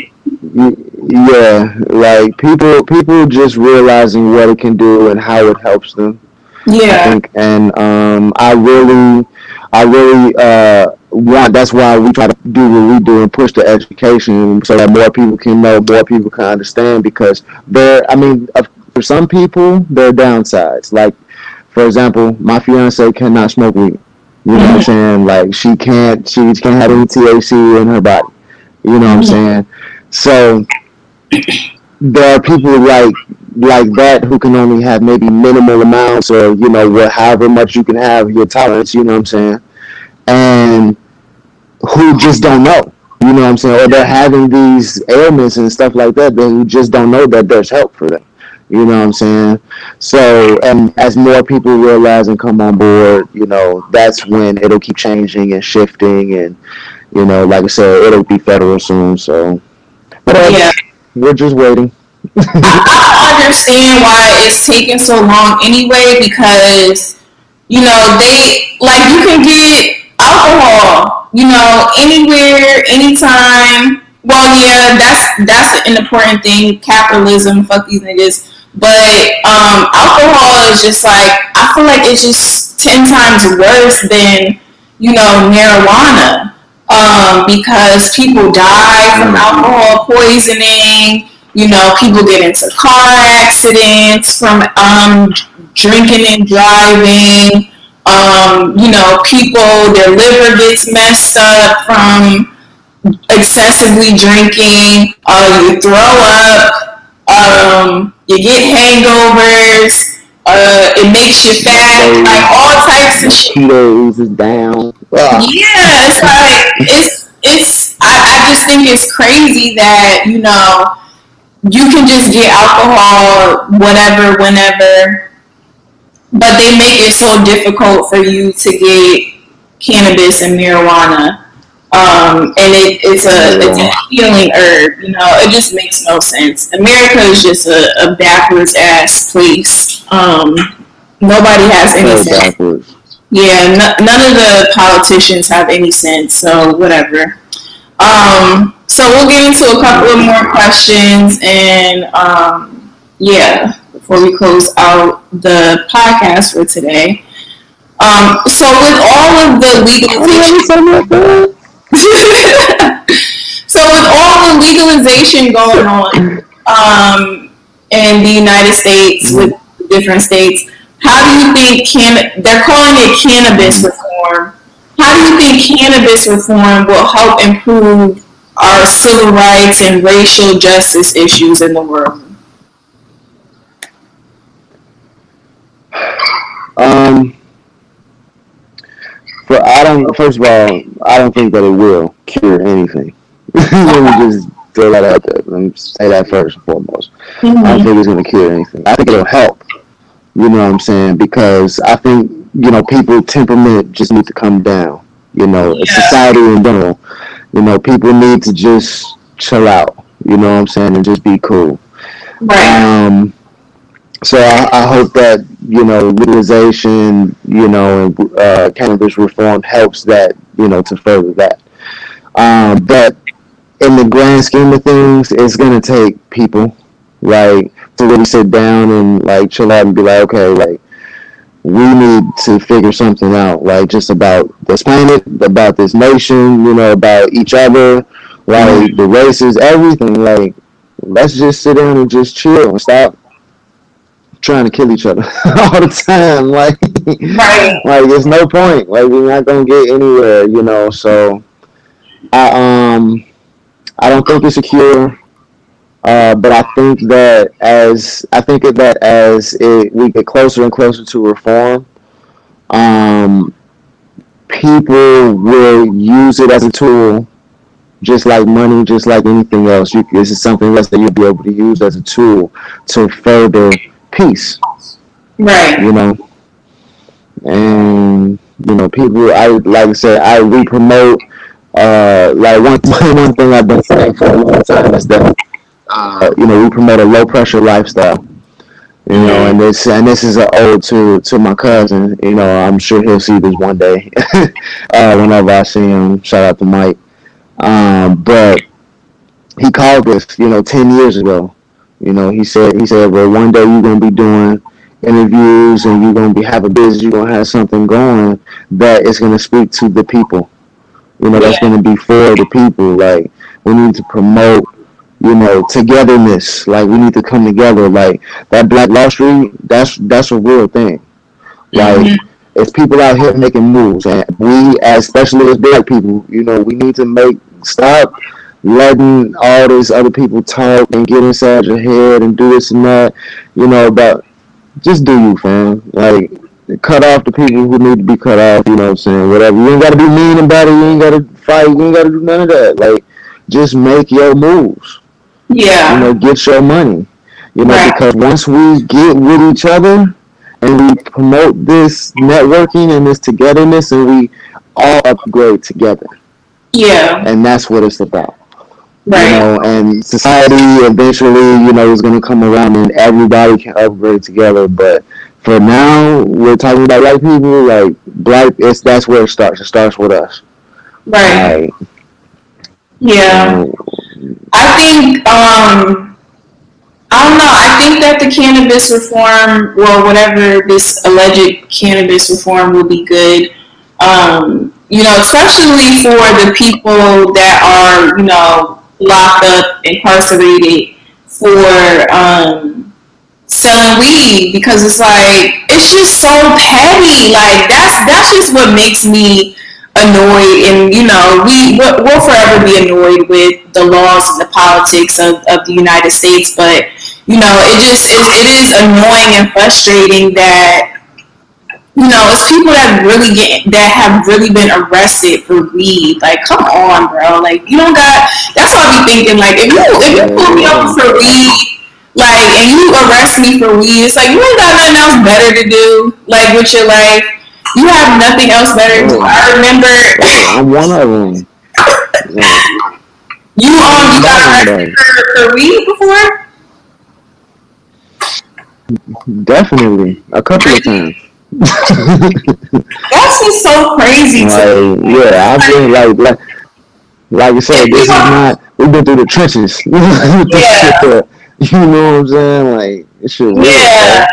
yeah, like people people just realizing what it can do and how it helps them. Yeah, I think, and um, I really I really uh, want. That's why we try to do what we do and push the education so that more people can know, more people can understand. Because there, I mean, for some people, there are downsides. Like, for example, my fiance cannot smoke weed. You know what I'm saying? Like, she can't. She can't have any THC in her body. You know what I'm mm-hmm. saying? So there are people like like that who can only have maybe minimal amounts or you know what however much you can have your tolerance you know what i'm saying? And who just don't know you know what i'm saying? Or they're having these ailments and stuff like that then you just don't know that there's help for them you know what i'm saying? So and as more people realize and come on board you know that's when it'll keep changing and shifting and you know like i said it'll be federal soon so. But um, yeah. we're just waiting I don't understand why it's taking so long anyway because you know they like you can get alcohol you know anywhere anytime. Well yeah that's that's an important thing. Capitalism fuck these niggas. But um, alcohol is just like I feel like it's just ten times worse than you know marijuana. Um, because people die from alcohol poisoning you know, people get into car accidents from um, drinking and driving. Um, you know, people, their liver gets messed up from excessively drinking. Uh, you throw up. Um, you get hangovers. Uh, it makes you fat, like all types of shit. Kilos is down. Yeah, it's like it's it's. I, I just think it's crazy that you know you can just get alcohol, whatever, whenever, but they make it so difficult for you to get cannabis and marijuana. Um, and it, it's a it's a healing herb, you know. It just makes no sense. America is just a, a backwards ass place. Um, nobody has any sense. backwards. Yeah, n- none of the politicians have any sense, so whatever. Um, so we'll get into a couple of more questions, and um, yeah, before we close out the podcast for today. Um, so with all of the legalization, so with all the legalization going on um, in the United States with different states, how do you think can they're calling it cannabis reform? How do you think cannabis reform will help improve our civil rights and racial justice issues in the world? Um, for I don't. First of all, I don't think that it will cure anything. Let me just throw that out there. Let me say that first and foremost. I don't think it's going to cure anything. I think it'll help. You know what I'm saying? Because I think you know people temperament just need to come down. You know, Yeah. society in general. You know, people need to just chill out. You know what I'm saying, and just be cool. Right. Um, so I, I hope that you know legalization, you know, and uh, cannabis reform helps that, you know, to further that. Um, but in the grand scheme of things, it's gonna take people like to really sit down and like chill out and be like, okay, like we need to figure something out, like just about this planet, about this nation, you know, about each other, like the races, everything. Like, let's just sit down and just chill and stop trying to kill each other all the time. Like, Right. like there's no point. Like, we're not gonna get anywhere, you know. So, I um, I don't think it's a cure. Uh, but I think that as I think that as it, we get closer and closer to reform, um, people will use it as a tool, just like money, just like anything else. You, this is something else that you'll be able to use as a tool to further peace. Right. You know, and you know, people. I like I said, I we promote. Uh, like one one thing I've been saying for a long time is that uh, you know we promote a low pressure lifestyle. You know, and this and this is an ode to to my cousin. You know, I'm sure he'll see this one day. uh, whenever I see him, shout out to Mike. Um, but he called this, you know, ten years ago. You know, he said he said, well, one day you're gonna be doing interviews and you're gonna be have a business, you're gonna have something going that is gonna speak to the people. You know, that's gonna be for the people. Like we need to promote, you know, togetherness. Like we need to come together. Like that Black Street, that's that's a real thing. Like Mhm. it's people out here making moves, and we, as especially as black people, you know, we need to make stop letting all these other people talk and get inside your head and do this and that. You know, but just do you, fam. Like cut off the people who need to be cut off. You know what I'm saying? Whatever. You ain't got to be mean about it. You ain't got to fight. You ain't got to do none of that. Like just make your moves you know, get your money. You know, Right. because once we get with each other and we promote this networking and this togetherness and we all upgrade together. Yeah. And that's what it's about. Right. You know, and society eventually, you know, is gonna come around and everybody can upgrade together. But for now, we're talking about white people, like black it's that's where it starts. It starts with us. Right. Like, Yeah. you know, I think um I don't know. I think that the cannabis reform, or whatever this alleged cannabis reform, will be good. Um, you know, especially for the people that are, you know, locked up, incarcerated for um, selling weed, because it's like it's just so petty. Like that's that's just what makes me annoyed and you know we we'll forever be annoyed with the laws and the politics of, of the united states but you know it just it, it is annoying and frustrating that you know, it's people that really get that have really been arrested for weed. Like, come on, bro. Like, you don't got. That's why I be thinking. Like, if you if you pull me over for weed, like, and you arrest me for weed, it's like you ain't got nothing else better to do. Like with your life, you have nothing else better to do. I remember. I'm one of them. You um, you got arrested for, for weed before? Definitely, a couple of times. That's just so crazy. Like, yeah, I've been like, like, like I said, this is not. We've been through the trenches. Yeah. you know what I'm saying? Like, it should. Yeah.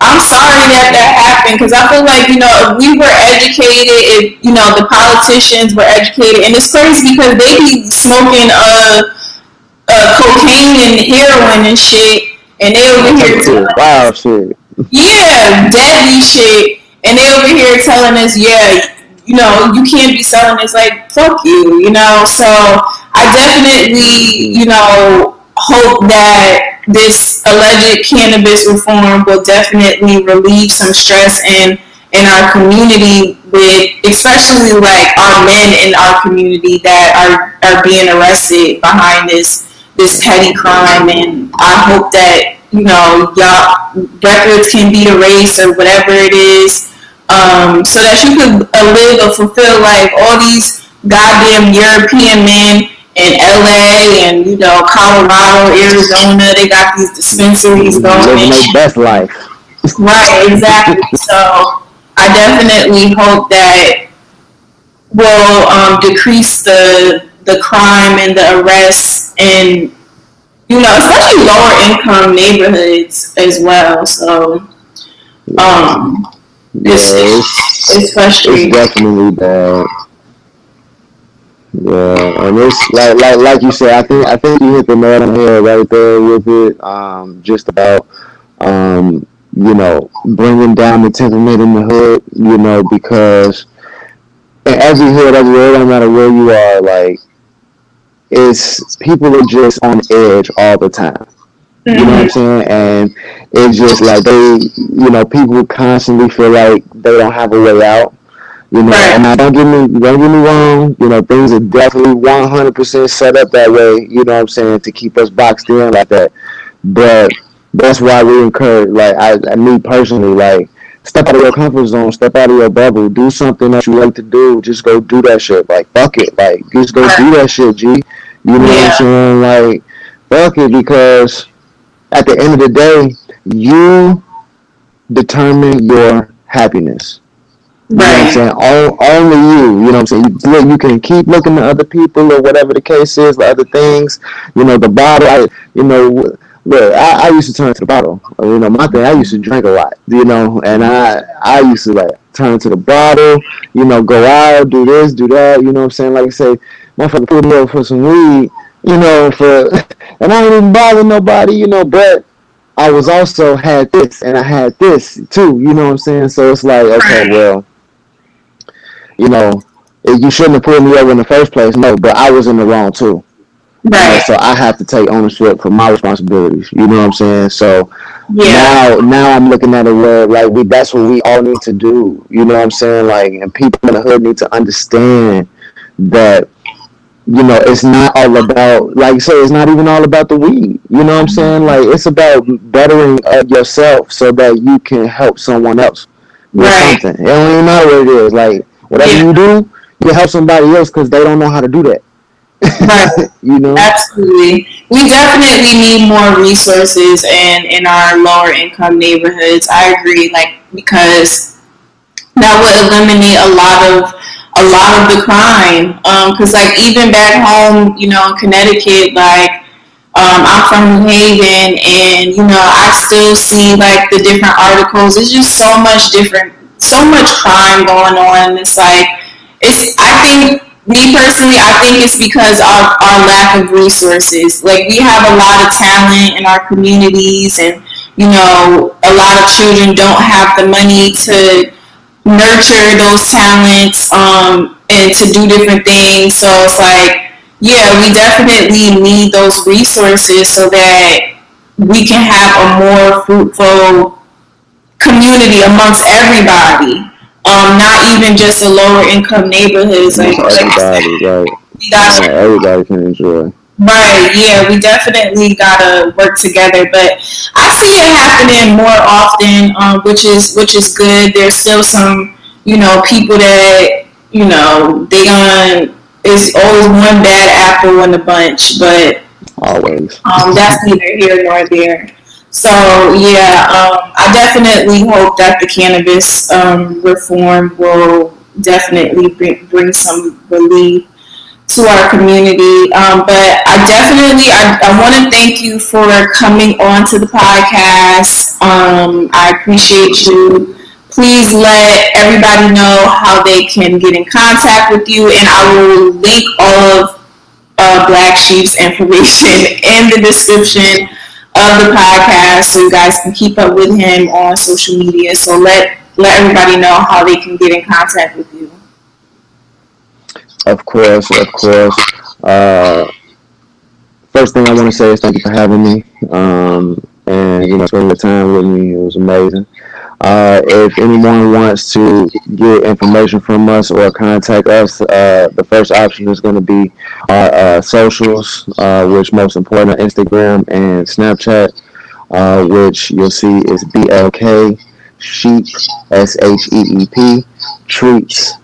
I'm sorry that that happened because I feel like, you know, if we were educated, if, you know, the politicians were educated, and it's crazy because they be smoking uh, uh, cocaine and heroin and shit, and they over here telling Wow, shit. yeah, deadly shit. And they over here telling us, yeah, you know, you can't be selling this. Like, fuck you, you know. So I definitely, you know, hope that this alleged cannabis reform will definitely relieve some stress in in our community with especially like our men in our community that are are being arrested behind this this petty crime. And I hope that you know y'all records can be erased or whatever it is um, so that you could uh, live or fulfill life. All these goddamn European men in LA and you know Colorado, Arizona. They got these dispensaries going. Living their best life. Right, exactly. so I definitely hope that will um, decrease the the crime and the arrests and you know especially lower income neighborhoods as well. So um, Yeah, it's, it's, it's frustrating. it's definitely bad. Yeah, and it's like like like you said. I think I think you hit the nail on the head right there with it. Um, just about um, you know bringing down the temperament in the hood. You know because in every hood, everywhere, no matter where you are, like it's people are just on edge all the time. You know what I'm saying? And it's just like they, you know, people constantly feel like they don't have a way out. You know, Right. and now don't get me don't get me wrong. You know, things are definitely 100% set up that way. You know what I'm saying to keep us boxed in like that. But that's why we encourage. Like I, I me personally, like step out of your comfort zone, step out of your bubble, do something that you like to do. Just go do that shit. Like fuck it. Like just go do that shit, G. You know what I'm saying? Like fuck it because at the end of the day, you determine your happiness. You know what I'm saying? Only you. You know what I'm saying? You, you can keep looking to other people or whatever the case is, or other things. You know, the bottle. I, you know, look, I, I used to turn to the bottle. Uh, You know, my thing. I used to drink a lot. You know, and I I used to like turn to the bottle. You know, go out, do this, do that. You know what I'm saying? Like I say, motherfucker, put me over for some weed. You know, for and I ain't even bother nobody. You know, but I was also had this and I had this too. You know what I'm saying? So it's like, okay, well, you know, you shouldn't have pulled me over in the first place. No, but I was in the wrong too. Right. so I have to take ownership for my responsibilities. You know what I'm saying? So Yeah. now, now I'm looking at it where like we that's what we all need to do. You know what I'm saying? Like, and people in the hood need to understand that you know it's not all about like you say it's not even all about the weed. You know what I'm saying? Like it's about bettering of yourself so that you can help someone else with Right. something. It don't even matter what it is. Like whatever Yeah. you do, you help somebody else because they don't know how to do that. Right. you know? Absolutely. We definitely need more resources in, in our lower income neighborhoods. I agree, like because that would eliminate a lot of a lot of the crime. Um, cause like even back home, you know, in Connecticut, like um, I'm from New Haven, and you know, I still see like the different articles. It's just so much different, so much crime going on. It's like it's. I think me personally, I think it's because of our lack of resources. Like we have a lot of talent in our communities, and you know, a lot of children don't have the money to nurture those talents um, and to do different things. So it's like, yeah, we definitely need those resources so that we can have a more fruitful community amongst everybody. Um, not even just the lower income neighborhoods. Like, everybody, right? we got Yeah, everybody can enjoy. Right, yeah, we definitely gotta work together, but I see it happening more often, um, which is which is good. There's still some, you know, people that you know they gonna it's always one bad apple in the bunch, but Always. um, that's neither here nor there. So yeah, um, I definitely hope that the cannabis um, reform will definitely bring, bring some relief to our community. Um, but I definitely I, I want to thank you for coming on to the podcast. Um, I appreciate you. Please let everybody know how they can get in contact with you, and I will link all of uh, Black Sheep's information in the description of the podcast so you guys can keep up with him on social media. So let let everybody know how they can get in contact with you. Of course, of course. Uh, first thing I want to say is thank you for having me. Um, and you know, spending the time with me. It was amazing. Uh, if anyone wants to get information from us or contact us, uh, the first option is going to be our uh, socials, uh, which most important are Instagram and Snapchat, uh, which you'll see is BLK Sheep S H E E P Treats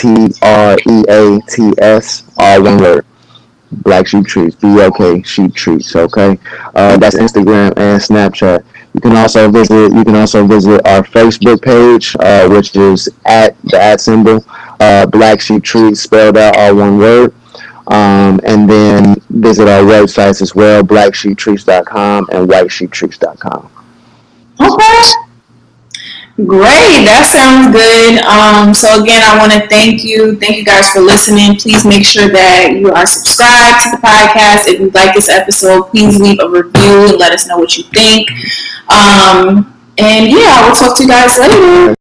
T R E A T S all one word. Black Sheep Treats, BLK Sheep Treats. Okay, uh, that's Instagram and Snapchat. You can also visit. You can also visit our Facebook page, uh, which is at the at symbol uh, Black Sheep Treats, spelled out all one word. Um, and then visit our websites as well, blacksheeptreats.com and whitesheeptreats.com. Okay. Great. That sounds good. Um, so again, I want to thank you. Thank you guys for listening. Please make sure that you are subscribed to the podcast. If you like this episode, please leave a review and let us know what you think. Um, and yeah, I will talk to you guys later.